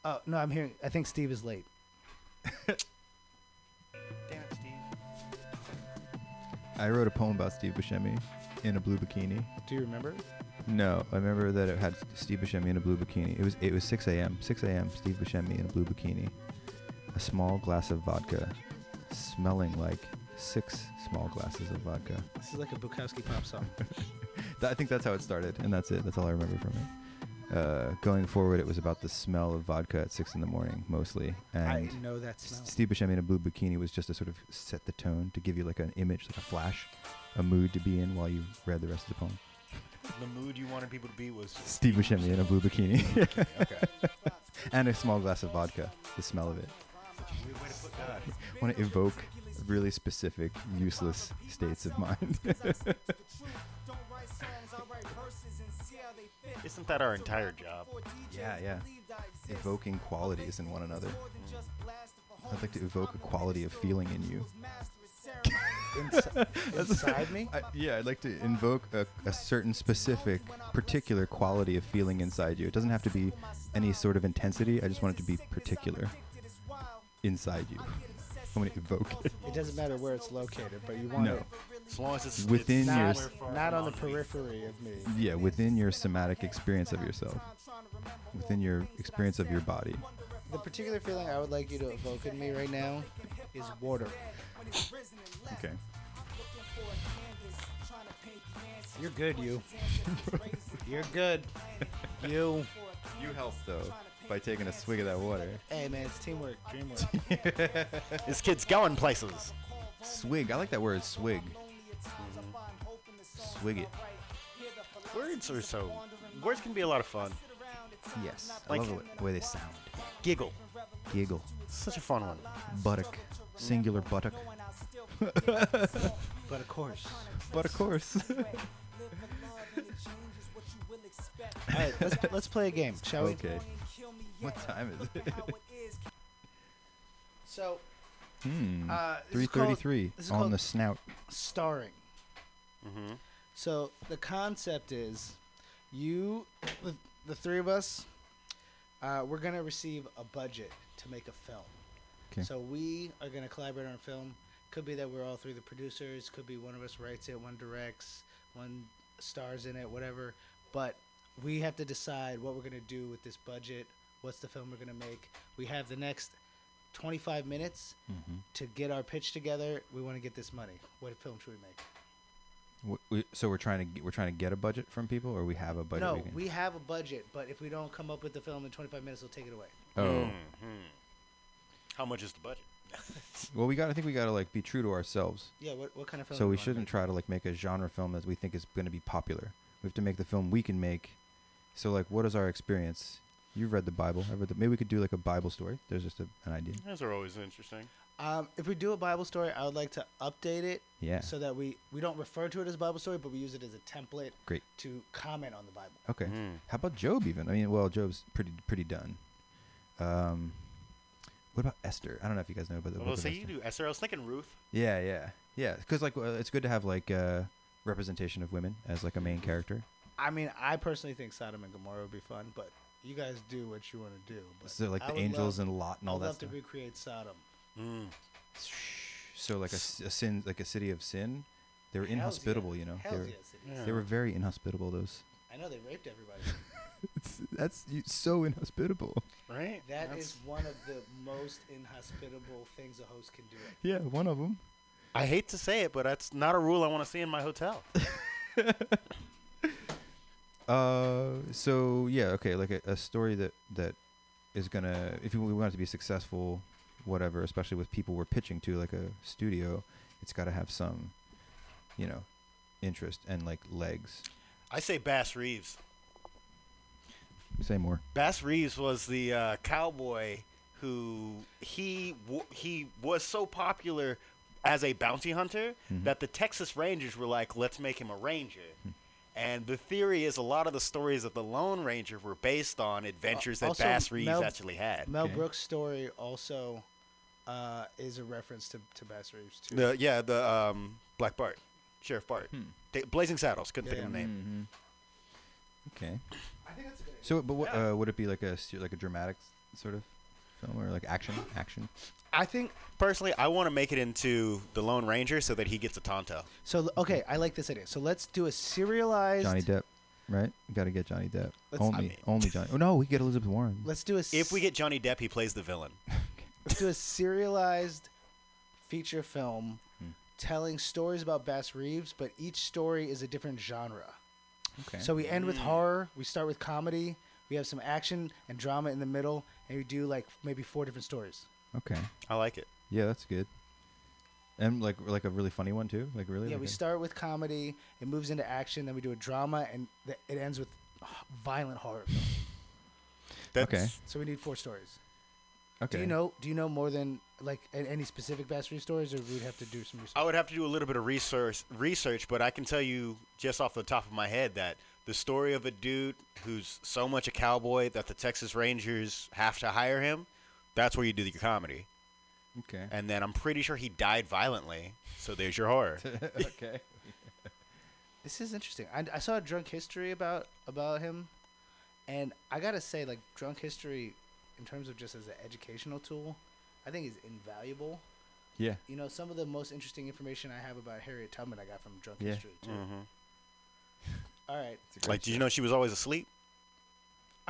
Oh no, I'm hearing. I think Steve is late. Damn it, Steve. I wrote a poem about Steve Buscemi in a blue bikini. Do you remember? No, I remember that it had Steve Buscemi in a blue bikini. It was it was 6 a.m. 6 a.m. Steve Buscemi in a blue bikini, a small glass of vodka, smelling like six small glasses of vodka. This is like a Bukowski pop song. Th- I think that's how it started, and that's it. That's all I remember from it. Uh, going forward, it was about the smell of vodka at six in the morning, mostly. And I know that S- smell. Steve Buscemi in a blue bikini was just to sort of set the tone, to give you like an image, like a flash, a mood to be in while you read the rest of the poem. The mood you wanted people to be was Steve Buscemi in a blue bikini, okay. and a small glass of vodka. The smell of it. Want to evoke really specific, useless states of mind. Isn't that our entire job? yeah, yeah. Evoking qualities in one another. I'd like to evoke a quality of feeling in you. Insi- inside me. I, yeah, I'd like to invoke a, a certain specific, particular quality of feeling inside you. It doesn't have to be any sort of intensity. I just want it to be particular inside you. I want to evoke it. It doesn't matter where it's located, but you want No. it As long as it's Within it's your not, s- not on the periphery of me. Yeah, within your somatic experience of yourself. Within your experience of your body. The particular feeling I would like you to evoke in me right now is water. Okay. You're good, you. You're good. You. You helped though by taking a swig of that water. Hey man, it's teamwork, dreamwork. This kid's going places. Swig. I like that word, swig. Swig it. Words are so. Words can be a lot of fun. Yes. I Like- love the way, the way they sound. Giggle. Giggle. Such a fun one. Buttock. Singular buttock. But of course. But of course. All right, let's let's play a game, shall we? okay. What time is it? So, Hmm. uh, this is called 333 on the snout. starring. Mm-hmm. So the concept is, you, the, the three of us, uh, we're gonna receive a budget to make a film. 'Kay. So we are gonna collaborate on a film. Could be that we're all three the producers. Could be one of us writes it, one directs, one stars in it, whatever. But we have to decide what we're gonna do with this budget. What's the film we're gonna make? We have the next 25 minutes Mm-hmm. to get our pitch together. We want to get this money. What film should we make? We, so we're trying to get, we're trying to get a budget from people, or we have a budget. no, we, can- we have a budget, but if we don't come up with the film in 25 minutes, we'll take it away. Oh, Mm-hmm. How much is the budget? well, we got. I think we got to like be true to ourselves. Yeah, what, what kind of film? So we shouldn't try to like make a genre film that we think is going to be popular. We have to make the film we can make. So like, what is our experience? You've read the Bible. I've read the. Maybe we could do like a Bible story. There's just a, an idea. Those are always interesting. Um, if we do a Bible story, I would like to update it Yeah. so that we we don't refer to it as a Bible story, but we use it as a template Great. to comment on the Bible. Okay. Mm. How about Job? Even. I mean, well, Job's pretty pretty done. Um, what about Esther? I don't know if you guys know about the. Well, book of say you Esther. do Esther. I was thinking Ruth. Yeah, yeah, yeah. Because like, uh, it's good to have like uh, representation of women as like a main character. I mean, I personally think Sodom and Gomorrah would be fun, but you guys do what you want to do. But So like I the angels love, and Lot and all I'd that love stuff. to recreate Sodom. Mm. So like a sin, like a city of sin. They were Hells yeah. inhospitable, you know. Hells They were, yes, it is. Yeah. they were very inhospitable. Those. I know they raped everybody. That's you, so inhospitable. Right. That That's- is one of the most inhospitable things a host can do. Yeah, one of them. I hate to say it, but that's not a rule I want to see in my hotel. Uh, so yeah, okay, like a, a story that that is gonna, if you, we want it to be successful, whatever, especially with people we're pitching to, like a studio, it's got to have some, you know, interest and like legs. I say Bass Reeves. Say more. Bass Reeves was the uh, cowboy who he w- he was so popular as a bounty hunter Mhm. that the Texas Rangers were like, let's make him a ranger. And the theory is a lot of the stories of the Lone Ranger were based on adventures that also, Bass Reeves Mel- actually had. Mel Okay. Brooks' story also uh, is a reference to, to Bass Reeves too. The yeah, the um, Black Bart, Sheriff Bart, Hmm. Da- Blazing Saddles. Couldn't think Yeah, of the name. Mm-hmm. Okay. I think that's a good So, but what uh, would it be like a like a dramatic sort of film or like action action. I think Personally, I want to make it into the Lone Ranger so that he gets a Tonto. so. Okay, I like this idea. So let's do a serialized. Johnny Depp, right? We got to get Johnny Depp. Let's- only I mean- only Johnny. Oh no, we get Elizabeth Warren. Let's do a. If we get Johnny Depp, he plays the villain. let's do a serialized feature film Hmm. telling stories about Bass Reeves, but each story is a different genre. Okay. So we end with horror. We start with comedy. We have some action and drama in the middle, and we do like maybe four different stories. Okay. I like it. Yeah, that's good. And like like a really funny one too. Like really. Yeah, like we a- start with comedy. It moves into action. Then we do a drama, and th- it ends with violent horror. film. That's, Okay. So we need four stories. Okay. Do you know? Do you know more than like a- any specific Bass Reeves stories, or we'd have to do some research? I would have to do a little bit of research, research, but I can tell you just off the top of my head that the story of a dude who's so much a cowboy that the Texas Rangers have to hire him, that's where you do your comedy. Okay. And then I'm pretty sure he died violently, so there's your horror. okay. This is interesting. I, I saw a drunk history about about him, and I gotta say, like drunk history, in terms of just as an educational tool, I think is invaluable. Yeah. You know, some of the most interesting information I have about Harriet Tubman I got from drunk Yeah. history too. hmm All right. Like, did you know she was always asleep?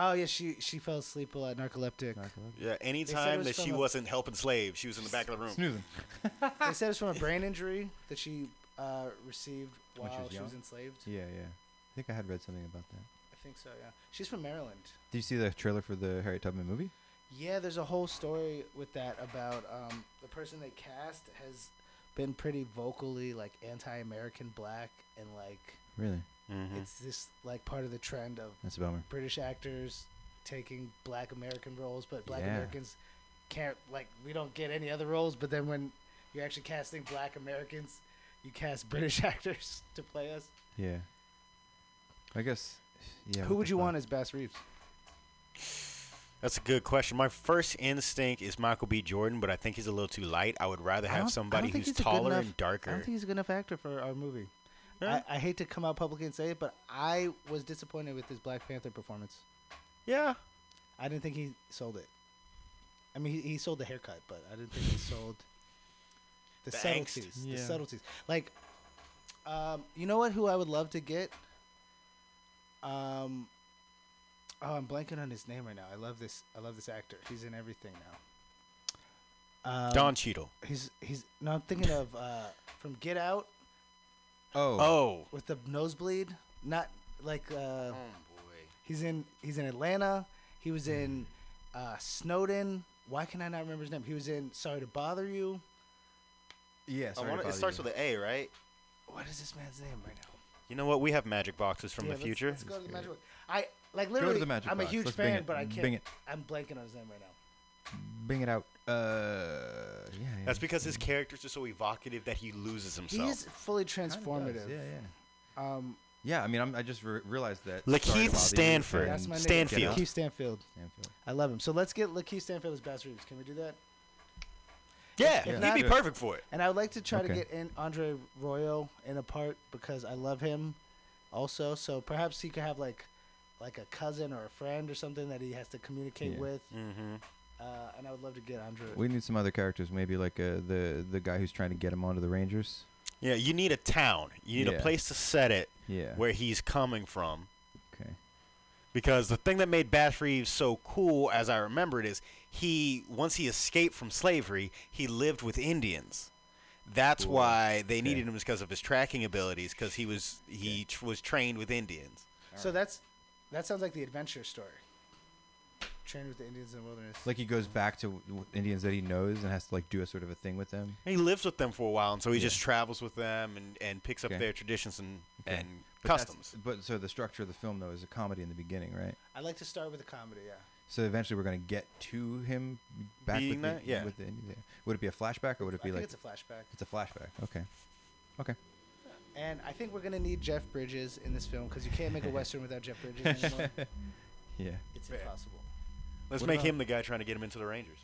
Oh yeah, she she fell asleep while at narcoleptic. Yeah, it anytime that she a- wasn't helping slaves, she was in the back of the room. Snoozing. they said it was from a brain injury that she uh, received When while she was she was enslaved. Yeah, yeah. I think I had read something about that. I think so. Yeah, she's from Maryland. Did you see the trailer for the Harriet Tubman movie? Yeah, there's a whole story with that about um, the person they cast has been pretty vocally like anti-American black and like Really? Mhm. it's this like part of the trend of That's a bummer. British actors taking black American roles, but black Yeah. Americans can't like we don't get any other roles. But then when you're actually casting black Americans, you cast British actors to play us. Yeah. I guess. Yeah. Who would you fuck? want as Bass Reeves? That's a good question. My first instinct is Michael B. Jordan, but I think he's a little too light. I would rather have somebody who's he's a good taller enough- and darker. I don't think he's a good enough actor for our movie. Yeah. I, I hate to come out publicly and say it, but I was disappointed with his Black Panther performance. yeah. I didn't think he sold it. I mean, he, he sold the haircut, but I didn't think he sold the, The subtleties. The subtleties. Like, um, you know what? Who I would love to get? Um, oh, I'm blanking on his name right now. I love this. I love this actor. He's in everything now. Um, Don Cheadle. He's he's. No, I'm thinking of uh, from Get Out Oh. Oh. with the nosebleed. Not like uh, boy. He's in he's in Atlanta. He was in uh, Snowden. Why can I not remember his name? He was in Sorry to Bother You. Yeah. I sorry to wanna, it starts you. with an A, right? What is this man's name right now? You know what? We have magic boxes from Yeah, the let's- future. Let's, go to the magic Box. I like to literally. the magic I'm a huge Let's fan, it. but I can't. Bing it. I'm blanking on his name right now. Bring it out. Uh. Yeah. yeah. That's because his characters are so evocative that he loses himself. He himself. is fully Kinda transformative. Yeah, yeah. Um, Yeah, I mean, I'm, I just re- realized that. Lakeith Sorry to Bother You Stanford. that's my name. Stanfield. Lakeith Stanfield. Stanfield. I love him. So let's get Lakeith Stanfield as Bass Reeves. Can we do that? yeah, If he'd not- be perfect for it. And I would like to try to get in Andre Royo in a part because I love him also. So perhaps he could have like like a cousin or a friend or something that he has to communicate Yeah. with. Mm-hmm. Uh, and I would love to get Andre. We need some other characters. Maybe like uh, the the guy who's trying to get him onto the Rangers. Yeah, you need a town. You need Yeah. a place to set it Yeah. where he's coming from. Okay. Because the thing that made Bass Reeves so cool, as I remember it, is he once he escaped from slavery, he lived with Indians. That's Cool. why they Okay. needed him because of his tracking abilities. Because he was he tr- was trained with Indians. so that's that sounds like the adventure story. Trained with the Indians in the wilderness. Like he goes back to w- Indians that he knows and has to like do a sort of a thing with them. And he lives with them for a while, and so he Yeah. just travels with them and, and picks up Okay. their traditions and Okay. and But that's- customs. But so the structure of the film though is a comedy in the beginning, right? I'd like to start with a comedy. Yeah. So eventually we're gonna get to him back Being with the, that? Yeah. with the Indians. yeah. Would it be a flashback or would it I be think like it's a flashback. it's a flashback? Okay. Okay. And I think we're gonna need Jeff Bridges in this film because you can't make a western without Jeff Bridges anymore. Yeah. It's Fair. impossible. Let's What make about- him the guy trying to get him into the Rangers.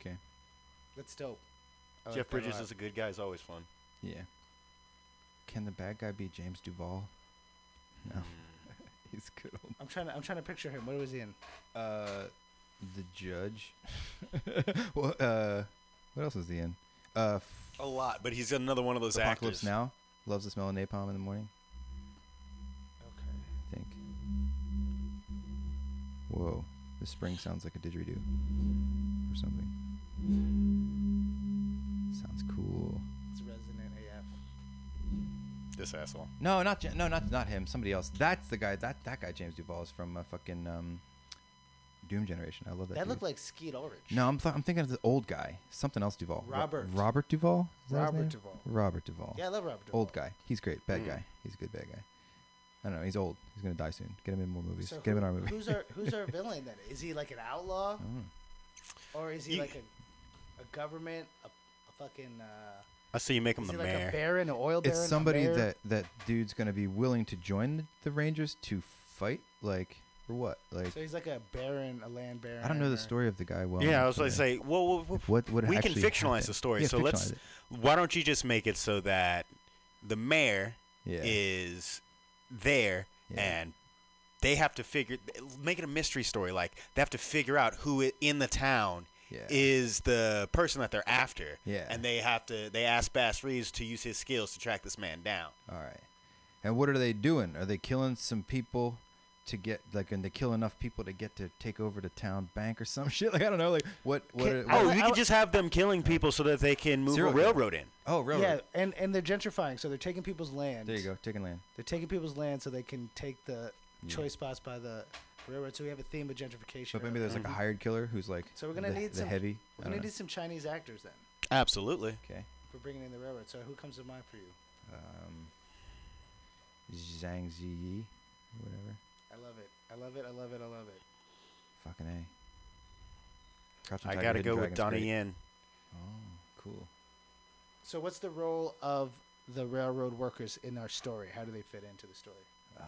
Okay. That's dope. I like Jeff that a Bridges lot. is a good guy. He's always fun. Yeah. Can the bad guy be James Duval? No. Mm. He's good old. I'm trying to. I'm trying to picture him. What was he in? Uh, the judge. well, uh, what else was he in? Uh, f- A lot, but he's another one of those Apocalypse actors. Now. Loves the smell of napalm in the morning. Okay. I think. Whoa, this spring sounds like a didgeridoo or something. Sounds cool. It's Resident AF. This asshole. No, not Ja- no, not not him. Somebody else. That's the guy. That that guy James Duval is from uh, fucking um, Doom Generation. I love that. That dude. looked like Skeet Ulrich. No, I'm th- I'm thinking of the old guy. Something else Duvall. Ro- Robert. Robert Duvall. Is that his Robert name? Duvall. Robert Duvall. Yeah, I love Robert. Duvall. Old guy. He's great. Bad Mm. guy. He's a good bad guy. I don't know. He's old. He's gonna die soon. Get him in more movies. So Get him in our movie. Who's our Who's our villain then? Is he like an outlaw, Mm. or is he You- like a a government, a, a fucking? Uh, I see you make him is the he like mayor. a baron, an oil baron? It's somebody mayor? that that dude's gonna be willing to join the, the Rangers to fight. Like for what? Like So he's like a baron, a land baron. I don't know the or- story of the guy well. yeah, I enough was to going to say, well, well, well, what would we can actually fictionalize happen. the story. Yeah, so let's. fictionalize it. Why don't you just make it so that the mayor Yeah. is there Yeah. and they have to figure make it a mystery story like they have to figure out who in the town Yeah. is the person that they're after Yeah. and they have to they ask bass reeves to use his skills to track this man down All right. And what are they doing? Are they killing some people to get like, and they kill enough people to get to take over the town bank or some shit? Like I don't know. Like what? What? Can- are- I oh li- you I could just have them killing people so that they can move Serial a killer. railroad in oh, railroad. Yeah, and and they're gentrifying, so they're taking people's land. There you go. Taking land. They're taking people's land so they can take the Yeah. choice spots by the railroad. So we have a theme of gentrification. But maybe there's like a Mhm. hired killer who's like. So we're gonna the, need the some- heavy. We're gonna don't know. need some Chinese actors then absolutely Okay. for bringing in the railroad. So who comes to mind for you? Um, Zhang Ziyi, whatever. I love it. I love it. I love it. I love it. Fucking a. Crouching i Tiger, gotta Hidden go with Dragon's donnie great. yen Oh, cool. So what's the role of the railroad workers in our story? How do they fit into the story? Uh,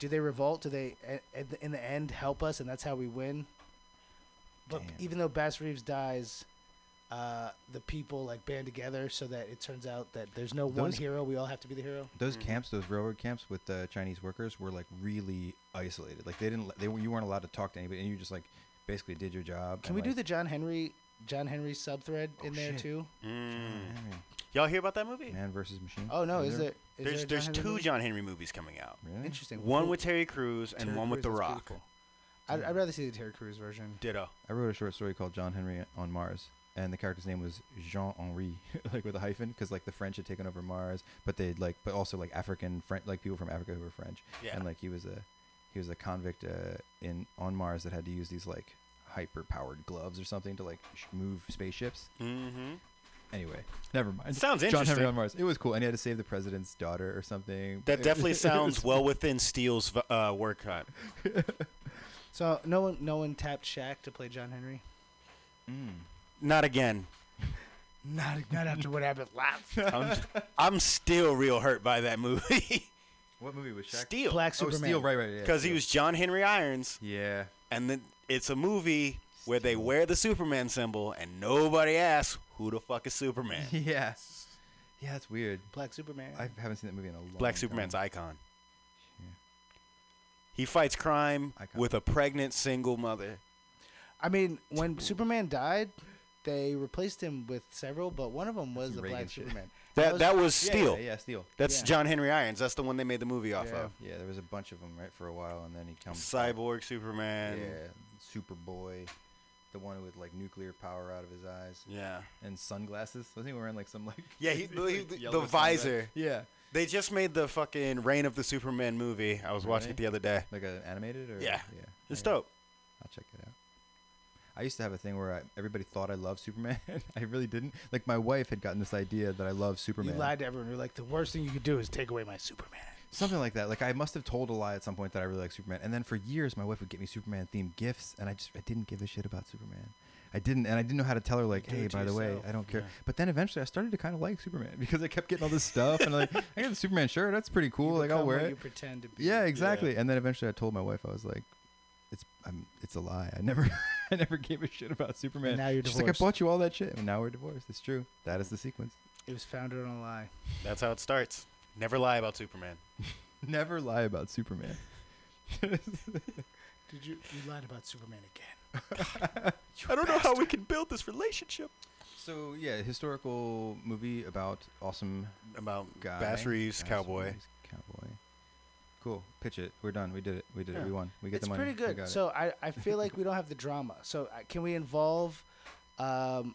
Do they revolt? Do they, a- at the- in the end, help us, and that's how we win? But Damn. even though Bass Reeves dies, uh, the people like band together so that it turns out that there's no one Those- hero. We all have to be the hero. those Mhm. camps, those railroad camps with the Chinese workers, were like really isolated. Like they didn't, they were, you weren't allowed to talk to anybody, and you just like basically did your job. Can and, we do the John Henry, John Henry subthread Oh, in there shit. too? Mm. Henry, y'all hear about that movie Man versus Machine? Oh no, is there? there? Is there's there a there's John Henry two movie? john henry movies coming out Really? Interesting. one Who- with terry Crews and Terry one with the Crews, that's rock pretty. I'd, I'd rather see the Terry Crews version. ditto I wrote a short story called John Henry on Mars, and the character's name was Jean Henri, like with a hyphen, because like the French had taken over Mars, but they'd like, but also like African French, like people from Africa who were French, yeah and like he was a he was a convict uh, in on Mars that had to use these like hyper powered gloves or something to like sh- move spaceships. mm-hmm. Anyway, never mind. sounds interesting. John Henry interesting on Mars. It was cool, and he had to save the president's daughter or something. that definitely it sounds was- well within steele's uh, work cut So no one, no one tapped Shaq to play John Henry. Mm. Not again Not, not after what happened last. I'm, I'm still real hurt by that movie What movie was Shaq? steel Black Oh, Superman. Steel, right, right, yeah. because he Steel. was john henry irons Yeah. and then it's a movie where they wear the superman symbol and nobody asks who the fuck is superman yeah. Yeah, that's weird. Black Superman. I haven't seen that movie in a long black time. superman's icon Yeah. he fights crime Icon. with a pregnant single mother I mean, when Superman died, they replaced him with several, but one of them was Some the Reagan Black shit. Superman. that that was Yeah, steel Yeah, yeah, Steel. that's Yeah. john henry irons that's the one they made the movie off Yeah. of Yeah, there was a bunch of them right for a while, and then he comes. back. cyborg superman Yeah, Superboy, the one with like nuclear power out of his eyes yeah and sunglasses. I Wasn't he wearing like some like? Yeah, he, the, he- the- yellow the visor. Yeah, They just made the fucking Reign of the Superman movie. I was watching it the other day. like an animated or Yeah. yeah. It's yeah. dope. I'll check it out. I used to have a thing where I, everybody thought I loved Superman. I really didn't. Like my wife had gotten this idea that I love Superman. You lied to everyone. You're like, the worst thing you could do is take away my Superman. Something like that. Like I must have told a lie at some point that I really like Superman. And then for years, my wife would get me Superman themed gifts, and I just I didn't give a shit about Superman. I didn't, and I didn't know how to tell her like, hey, by the way. I don't care. Yeah. But then eventually, I started to kind of like Superman because I kept getting all this stuff, and like, I got the Superman shirt. That's pretty cool. Like I'll wear it. You pretend to be. Yeah, exactly. And then eventually, I told my wife I was like, it's I'm, it's a lie. I never I never gave a shit about Superman. And now you're She's like, I bought you all that shit, and now we're divorced. It's true. That is the sequence. It was founded on a lie. That's how it starts. Never lie about Superman. Never lie about Superman. Did you? You lied about Superman again. I don't know how we can build this relationship. So yeah, historical movie about awesome About guy. Bass Reeves, Bass cowboy. Reeves, cowboy. Cool. Pitch it. We're done. We did it. We did Yeah. it. We won. We get it's the money. It's pretty good. it. So I, I feel like we don't have the drama. So uh, can we involve, um,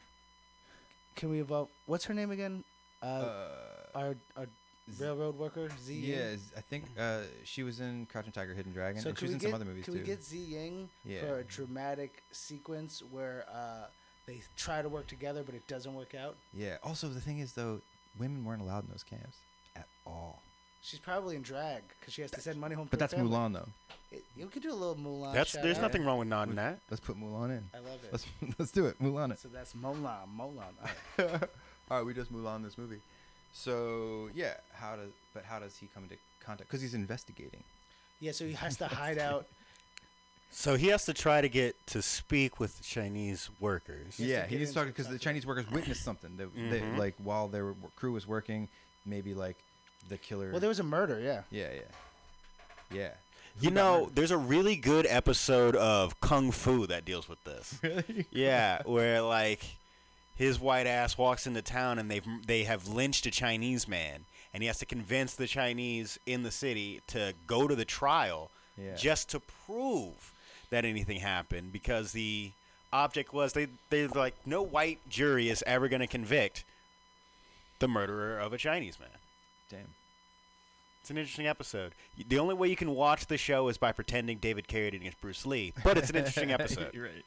can we involve? What's her name again? Uh, uh, our our Z- railroad worker Z. Ying? yeah, I think uh, she was in Crouching Tiger, Hidden Dragon, So and she was in get some other movies can too. we get Z Ying Yeah. for a dramatic sequence where uh, they try to work together but it doesn't work out? yeah. Also, the thing is though, women weren't allowed in those camps at all. She's probably in drag because she has to send money home. But to that's family. Mulan though. It, you could do a little Mulan. That's there's out. nothing wrong with nodding that. Let's put Mulan in. I love it. Let's let's do it. Mulan it. so that's Mulan. Mulan. All right. All right, we just Mulan this movie. So yeah, how does but how does he come into contact? Because he's investigating. Yeah, so he has to hide out. So he has to try to get to speak with Chinese workers. He yeah, get he needs to talk because the. Chinese workers witnessed something. That they, Mhm. like while their crew was working, maybe like the killer. Well, there was a murder. Yeah. yeah, yeah, yeah. You know, there's a really good episode of Kung Fu that deals with this. Really? yeah, where like his white ass walks into town and they've they have lynched a Chinese man, and he has to convince the Chinese in the city to go to the trial Yeah. just to prove that anything happened because the object was they they like no white jury is ever going to convict the murderer of a Chinese man. Damn. It's an interesting episode. The only way you can watch the show is by pretending David Carradine against Bruce Lee, but it's an interesting episode. You're right. Did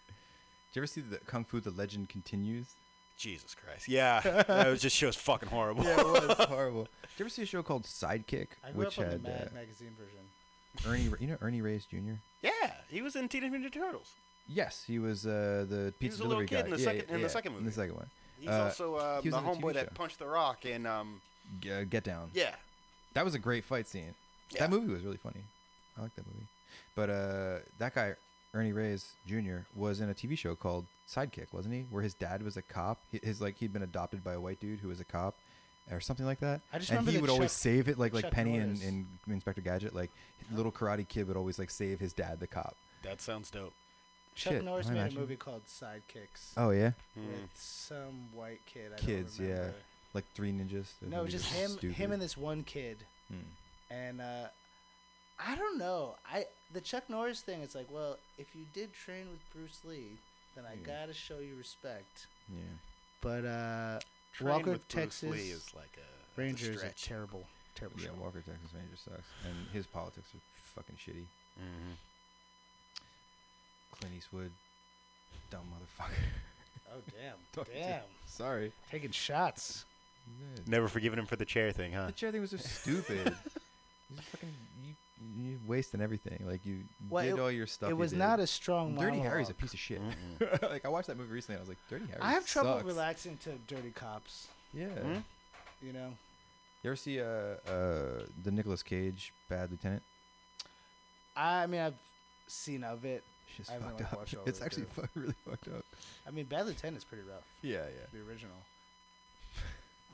you ever see the Kung Fu: The Legend Continues? Jesus Christ. Yeah. that was just show's fucking horrible. Yeah, it was horrible. Did you ever see a show called Sidekick, I grew which up on had the Mad uh, magazine version. Ernie? You know Ernie Reyes Jr. Yeah, he was in Teenage Mutant Ninja Turtles. Yes, he was uh, the He pizza was a little delivery kid guy. in the Yeah, second- yeah, in the yeah, second In the second one, He's Uh, also uh, he was the in a TV homeboy that punched the rock in um G- uh, Get Down. yeah. That was a great fight scene. Yeah. That movie was really funny. I like that movie. But uh, that guy, Ernie Reyes Jr., was in a TV show called Sidekick, wasn't he? Where his dad was a cop. His like he'd been adopted by a white dude who was a cop, or something like that. I just and remember he the would always save it, like like Chuck Penny and, and Inspector Gadget. Like little Karate Kid would always like save his dad, the cop. That sounds dope. Chuck Shit, Norris am I made a movie called Sidekicks Oh yeah, with some white kid. I Kids, don't yeah. Remember. like Three Ninjas. No, movie just him, stupid. him and this one kid, Hmm. and uh, I don't know. I the Chuck Norris thing. It's like, well, if you did train with Bruce Lee, then I Yeah. gotta show you respect. Yeah. But uh, Train Walker, with Bruce Texas Lee is like a that's a Rangers are terrible, terrible Yeah, show. Walker Texas Ranger sucks, and his politics are fucking shitty. Mhm. Clint Eastwood, dumb motherfucker. Oh damn, damn, Sorry. taking shots. Never forgiven him for the chair thing, huh? The chair thing was so stupid. you just fucking you, you wasting everything. Like you Well, did it- all your stuff. it was not a strong. Dirty Harry's a piece of shit. Like I watched that movie recently. and I was like, Dirty Harry. I have trouble relaxing to Dirty Cops. Yeah. Hmm? You know, You ever see uh uh the Nicolas Cage Bad Lieutenant? I mean, I've seen of it. It's just fucked like, up. It's actually too. fu- really fucked up. I mean, Bad Lieutenant is pretty rough. Yeah, yeah. The original.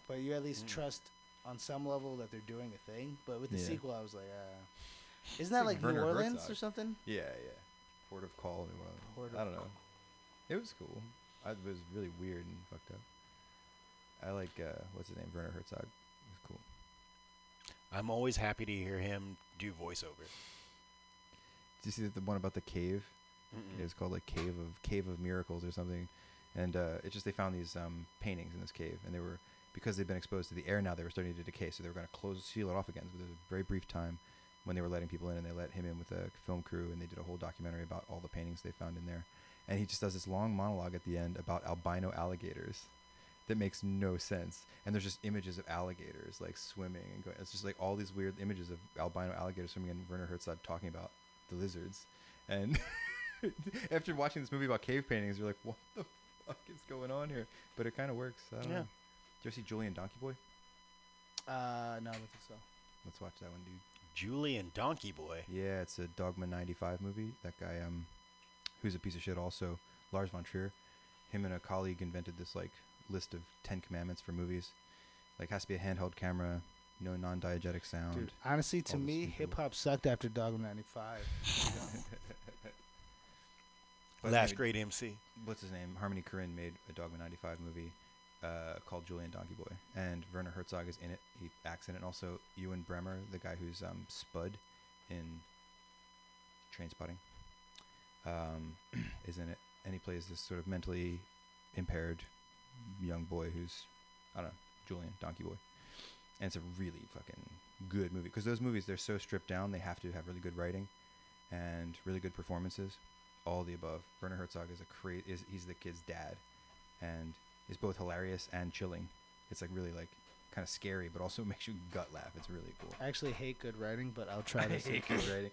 But you at least Mm. trust on some level that they're doing a thing. But with the Yeah. sequel, I was like, uh, isn't that like like, New Orleans Herzog. or something? Yeah, yeah. Port of Call. New Orleans. Port I don't know. It was cool. I, it was really weird and fucked up. I like uh, what's his name, Werner Herzog. It was cool. I'm always happy to hear him do voiceover. Did you see the one about the cave? Mm-mm. It was called like Cave of Cave of Miracles or something, and uh, it's just they found these um, paintings in this cave, and they were because they've been exposed to the air now. They were starting to decay, so they were going to close seal it off again. But there was a very brief time when they were letting people in, and they let him in with a film crew, and they did a whole documentary about all the paintings they found in there. And he just does this long monologue at the end about albino alligators that makes no sense. And there's just images of alligators like swimming and going. It's just like all these weird images of albino alligators swimming, and Werner Herzog talking about the lizards. And after watching this movie about cave paintings, you're like, what the fuck is going on here? But it kind of works. I don't Yeah. know. Did you ever see Julian Donkey Boy? Uh, no, I don't think so. Let's watch that one, dude. Julian Donkey Boy. Yeah, it's a Dogma 95 movie. That guy, um, who's a piece of shit also, Lars von Trier. Him and a colleague invented this, like, list of 10 commandments for movies. Like, has to be a handheld camera, no non-diegetic sound. Dude, honestly, to me, hip hop sucked after Dogma '95. But Last great MC. what's his name? Harmony Korine made a Dogma 95 movie uh, called Julian Donkey Boy, and Werner Herzog is in it. He acts in it. And also, Ewen Bremner, the guy who's um, Spud in Trainspotting, um, is in it, and he plays this sort of mentally impaired young boy who's, I don't know, Julian Donkey Boy. And it's a really fucking good movie because those movies they're so stripped down. They have to have really good writing and really good performances all the above. Werner Herzog is a cra- is he's the kid's dad, and is both hilarious and chilling. It's like really like kind of scary, but also makes you gut laugh. It's really cool. I actually hate good writing, but I'll try to hate good writing.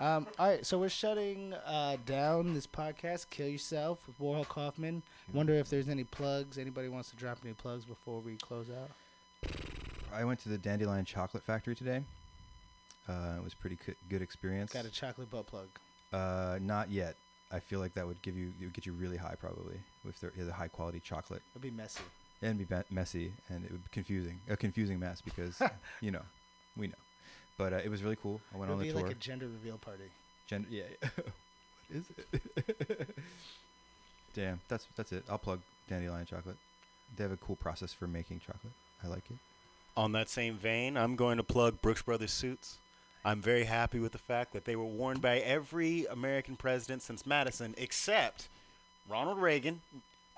Um, all right, so we're shutting uh, down this podcast. Kill yourself with Warhol Kaufman. Wonder if there's any plugs. Anybody wants to drop any plugs before we close out? I went to the Dandelion Chocolate Factory today. Uh, it was pretty co- good experience. Got a chocolate butt plug. Uh, not yet. I feel like that would give you it would get you really high probably with the, a high quality chocolate It'd be messy. and be ba- messy and it would be confusing a confusing mess because you know we know. But uh, it was really cool. I went It'll on be the tour. like a gender reveal party. Gender, yeah. yeah. what is it? Damn, that's that's it. I'll plug Dandelion Chocolate. They have a cool process for making chocolate. I like it. On that same vein, I'm going to plug Brooks Brothers suits. I'm very happy with the fact that they were worn by every American president since Madison except Ronald Reagan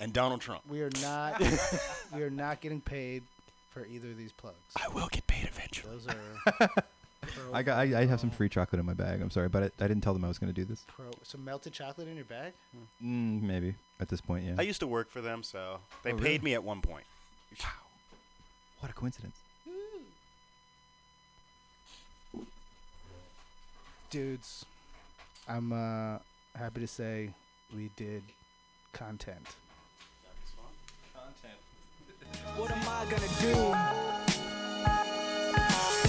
and Donald Trump. We are not. we are not getting paid for either of these plugs. I will get paid eventually. Those are. I got I, I have some free chocolate in my bag. I'm sorry, but I, I didn't tell them I was going to do this. Pro, some melted chocolate in your bag. Mm, maybe at this point, yeah. I used to work for them, so they Oh, paid really? me at one point. Wow, what a coincidence. Dudes, I'm uh, happy to say we did content. Content. What am I gonna do?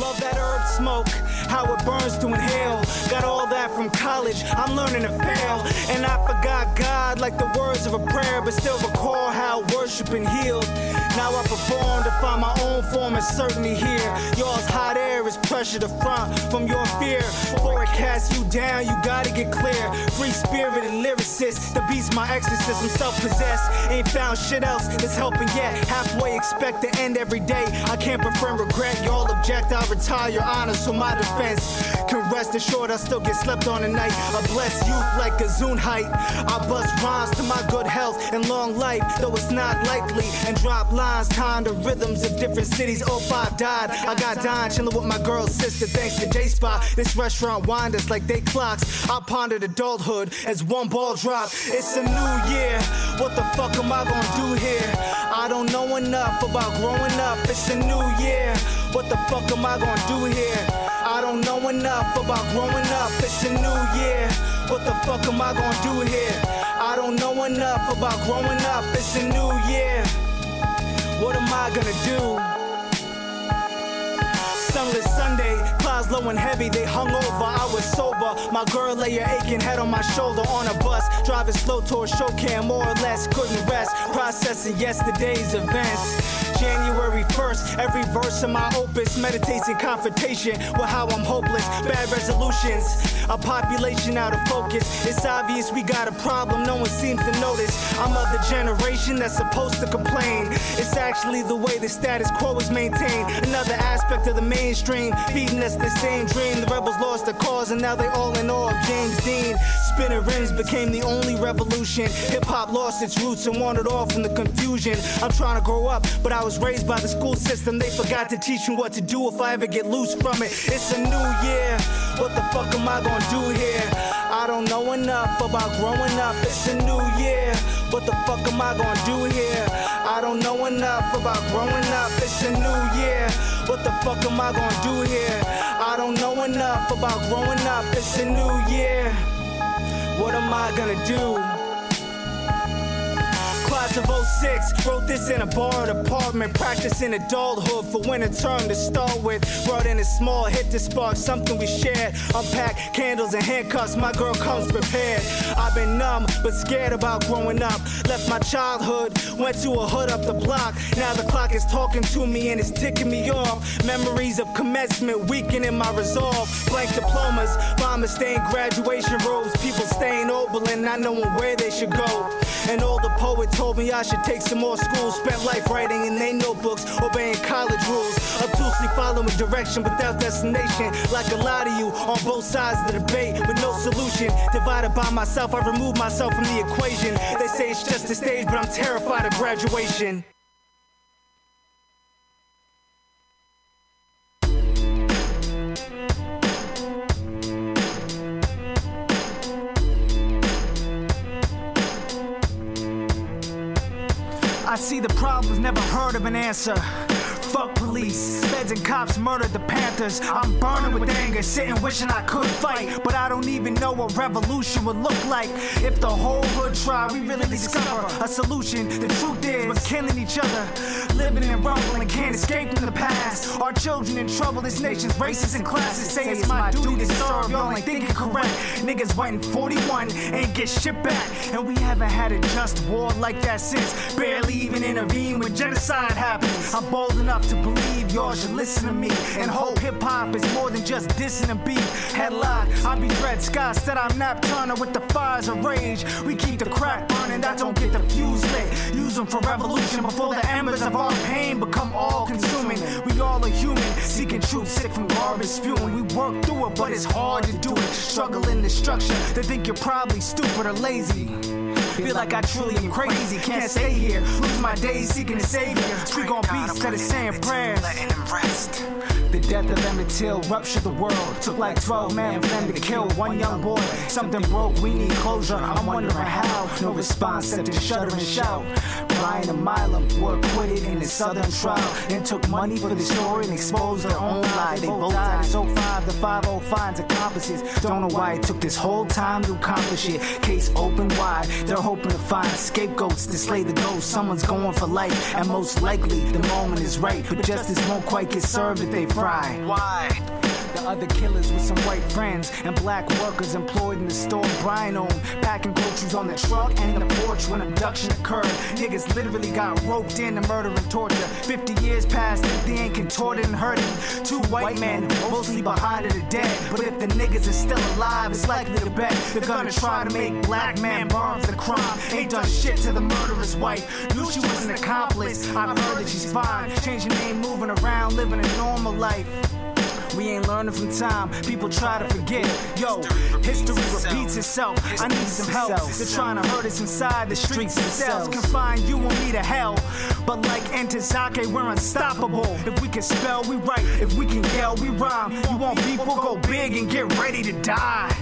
Love that herb smoke, how it burns to inhale. Got all that from college, I'm learning to fail. And I forgot God like the words of a prayer, but still recall how worshiping healed. Now I perform to find my own form of certainty here. Y'all's hot air is pressure to front from your fear. Before you down, you gotta get clear. Free spirited lyricist, the beat's my exorcism. Self possessed, ain't found shit else that's helping yet. Halfway expect to end every day. I can't befriend regret. Y'all object, I retire your honor, so my defense can rest assured I still get slept on tonight. A blessed youth like a Zune height. I bust rhymes to my good health and long life, though it's not likely. And drop lines, time to rhythms of different cities. 05 died. I got dying, chilling with my girl's sister, thanks to J Spot. This restaurant wind us like they clocks. I pondered adulthood as one ball drop. It's a new year. What the fuck am I gonna do here? I don't know enough about growing up. It's a new year. What the fuck am I gonna do here? I don't know enough about growing up. It's a new year. What the fuck am I gonna do here? I don't know enough about growing up. It's a new year. What am I gonna do? Sunless Sunday, clouds low and heavy, they hung over. I was sober. My girl lay her aching head on my shoulder on a bus, driving slow towards show cam, more or less. Couldn't rest, processing yesterday's events. January 1st, every verse in my opus meditates in confrontation with how I'm hopeless. Bad resolutions, a population out of focus. It's obvious we got a problem, no one seems to notice. I'm of the generation that's supposed to complain. It's actually the way the status quo is maintained. Another aspect of the mainstream, feeding us the same dream. The rebels lost their cause and now they all in of James Dean. Spinning rims became the only revolution. Hip hop lost its roots and wandered off in the confusion. I'm trying to grow up, but I was raised by the school system. They forgot to teach me what to do if I ever get loose from it. It's a new year. What the fuck am I gonna do here? I don't know enough about growing up. It's a new year. What the fuck am I gonna do here? I don't know enough about growing up. It's a new year. What the fuck am I gonna do here? I don't know enough about growing up. It's a new year. What am I gonna do? Class of 06, wrote this in a borrowed apartment. Practicing adulthood for winter term to start with. Brought in a small hit to spark something we shared. Unpack candles and handcuffs, my girl comes prepared. I've been numb, but scared about growing up. Left my childhood, went to a hood up the block. Now the clock is talking to me and it's ticking me off. Memories of commencement weakening my resolve. Blank diplomas, mama stained graduation robes. People staying Oberlin, not knowing where they should go. An older poet told me I should take some more school. Spent life writing in their notebooks, obeying college rules. Obtusely following direction without destination. Like a lot of you on both sides of the debate with no solution. Divided by myself, I remove myself from the equation. They say it's just a stage, but I'm terrified of graduation. See the problems, never heard of an answer. Fuck police, feds and cops murdered the Panthers. I'm burning with anger, sitting wishing I could fight. But I don't even know what revolution would look like. If the whole hood tried, we really discover a solution. The truth is, we're killing each other. Living and rumbling, can't escape from the past. Our children in trouble, this nation's racist and classes. Say it's my duty to serve, y'all ain't thinking correct. Niggas waiting 41, and get shit back. And we haven't had a just war like that since. Barely even intervene when genocide happens. I'm bold enough to believe y'all should listen to me. And hope hip hop is more than just dissing and beat. Headlock, I be Red Scott, said I'm Nap Turner with the fires of rage. We keep the crack burning, that don't get the fuse lit. Use them for revolution before the embers of our pain become all consuming. We all are human, seeking truth, sick from garbage spewing. We work through it, but it's hard to do it. Struggle in destruction, they think you're probably stupid or lazy. Feel like I truly am crazy, can't stay here. Lose my days seeking a savior. Speak on beats instead of saying prayers. The death of Emmett Till ruptured the world. Took like 12 men for them to kill one young boy. Something broke, we need closure. I'm wondering how. No response, set to shudder and shout. Bryant and Milam were acquitted in the southern trial. Then took money for the story and exposed their own lie. They both died. So 5 the 5 finds accomplices. Don't know why it took this whole time to accomplish it. Case open wide. Hoping to find scapegoats to slay the ghost. Someone's going for life, and most likely the moment is right. But justice won't quite get served if they fry. Why? The other killers with some white friends and black workers employed in the store Bryant owned, packing groceries on the truck and the porch when abduction occurred. Niggas literally got roped in to murder and torture. 50 years passed, they ain't contorted and hurting. Two white men, mostly behind it are dead. But if the niggas are still alive, it's likely to bet they're gonna try to make black man burn for the crime. Ain't done shit to the murderer's wife. Knew she was an accomplice. I've heard that she's fine. Changing name, moving around, living a normal life. We ain't learning from time. People try to forget. Yo, history repeats itself. I need some help. They're trying to hurt us inside the streets themselves. Confine you and me to hell. But like Ntozake, we're unstoppable. If we can spell, we write. If we can yell, we rhyme. You want people go big and get ready to die.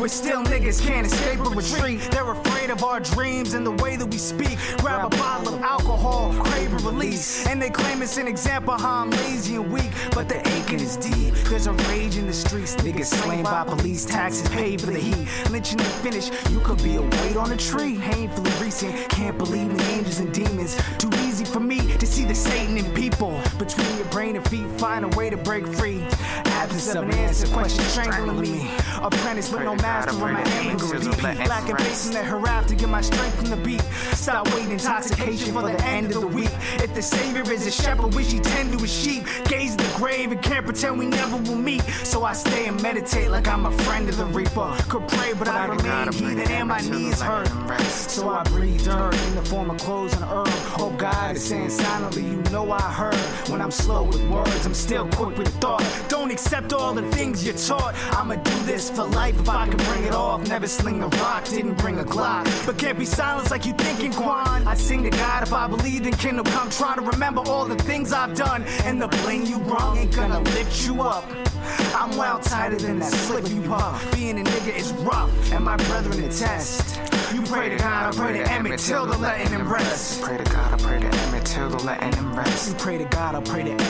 We're still niggas can't escape or retreat. They're afraid of our dreams and the way that we speak. Grab a bottle of alcohol, crave a release. And they claim it's an example how I'm lazy and weak. But the aching is deep. There's a rage in the streets. Niggas slain by police, taxes paid for the heat. Lynching and finish, you could be a weight on a tree. Painfully recent, can't believe in angels and demons. Too easy for me to see the Satan in people. Between your brain and feet, find a way to break free. Absence of an answer, question strangling me. Apprentice with no master on my anger repeat. Black and pacing the hereafter, get my strength from the beat. Stop waiting, intoxication for the end of the week. If the savior is a shepherd, wish he tend to his sheep. Gaze at the grave and can't pretend we meet. So I stay and meditate like I'm a friend of the reaper. Could pray, but I remain heathen and my knees hurt. So I breathe dirt in the form of clothes and herb. Oh God is saying silently, you know I heard. When I'm slow with words, I'm still quick with thought. Don't accept all the things you're taught. I'ma do this for life if I can bring it off. Never sling a rock, didn't bring a Glock. But can't be silenced like you thinking, Quan. I sing to God if I believed in kingdom come. Trying to remember all the things I've done. And the bling you brung ain't gonna lift you up. I'm well tighter than that slip you puff. Being a nigga is rough, and my brethren attest. You pray to God, I pray to Emmett Till the letting him rest. Pray to God, I pray to Emmett Till the letting him rest. You pray to God, I pray to Emmett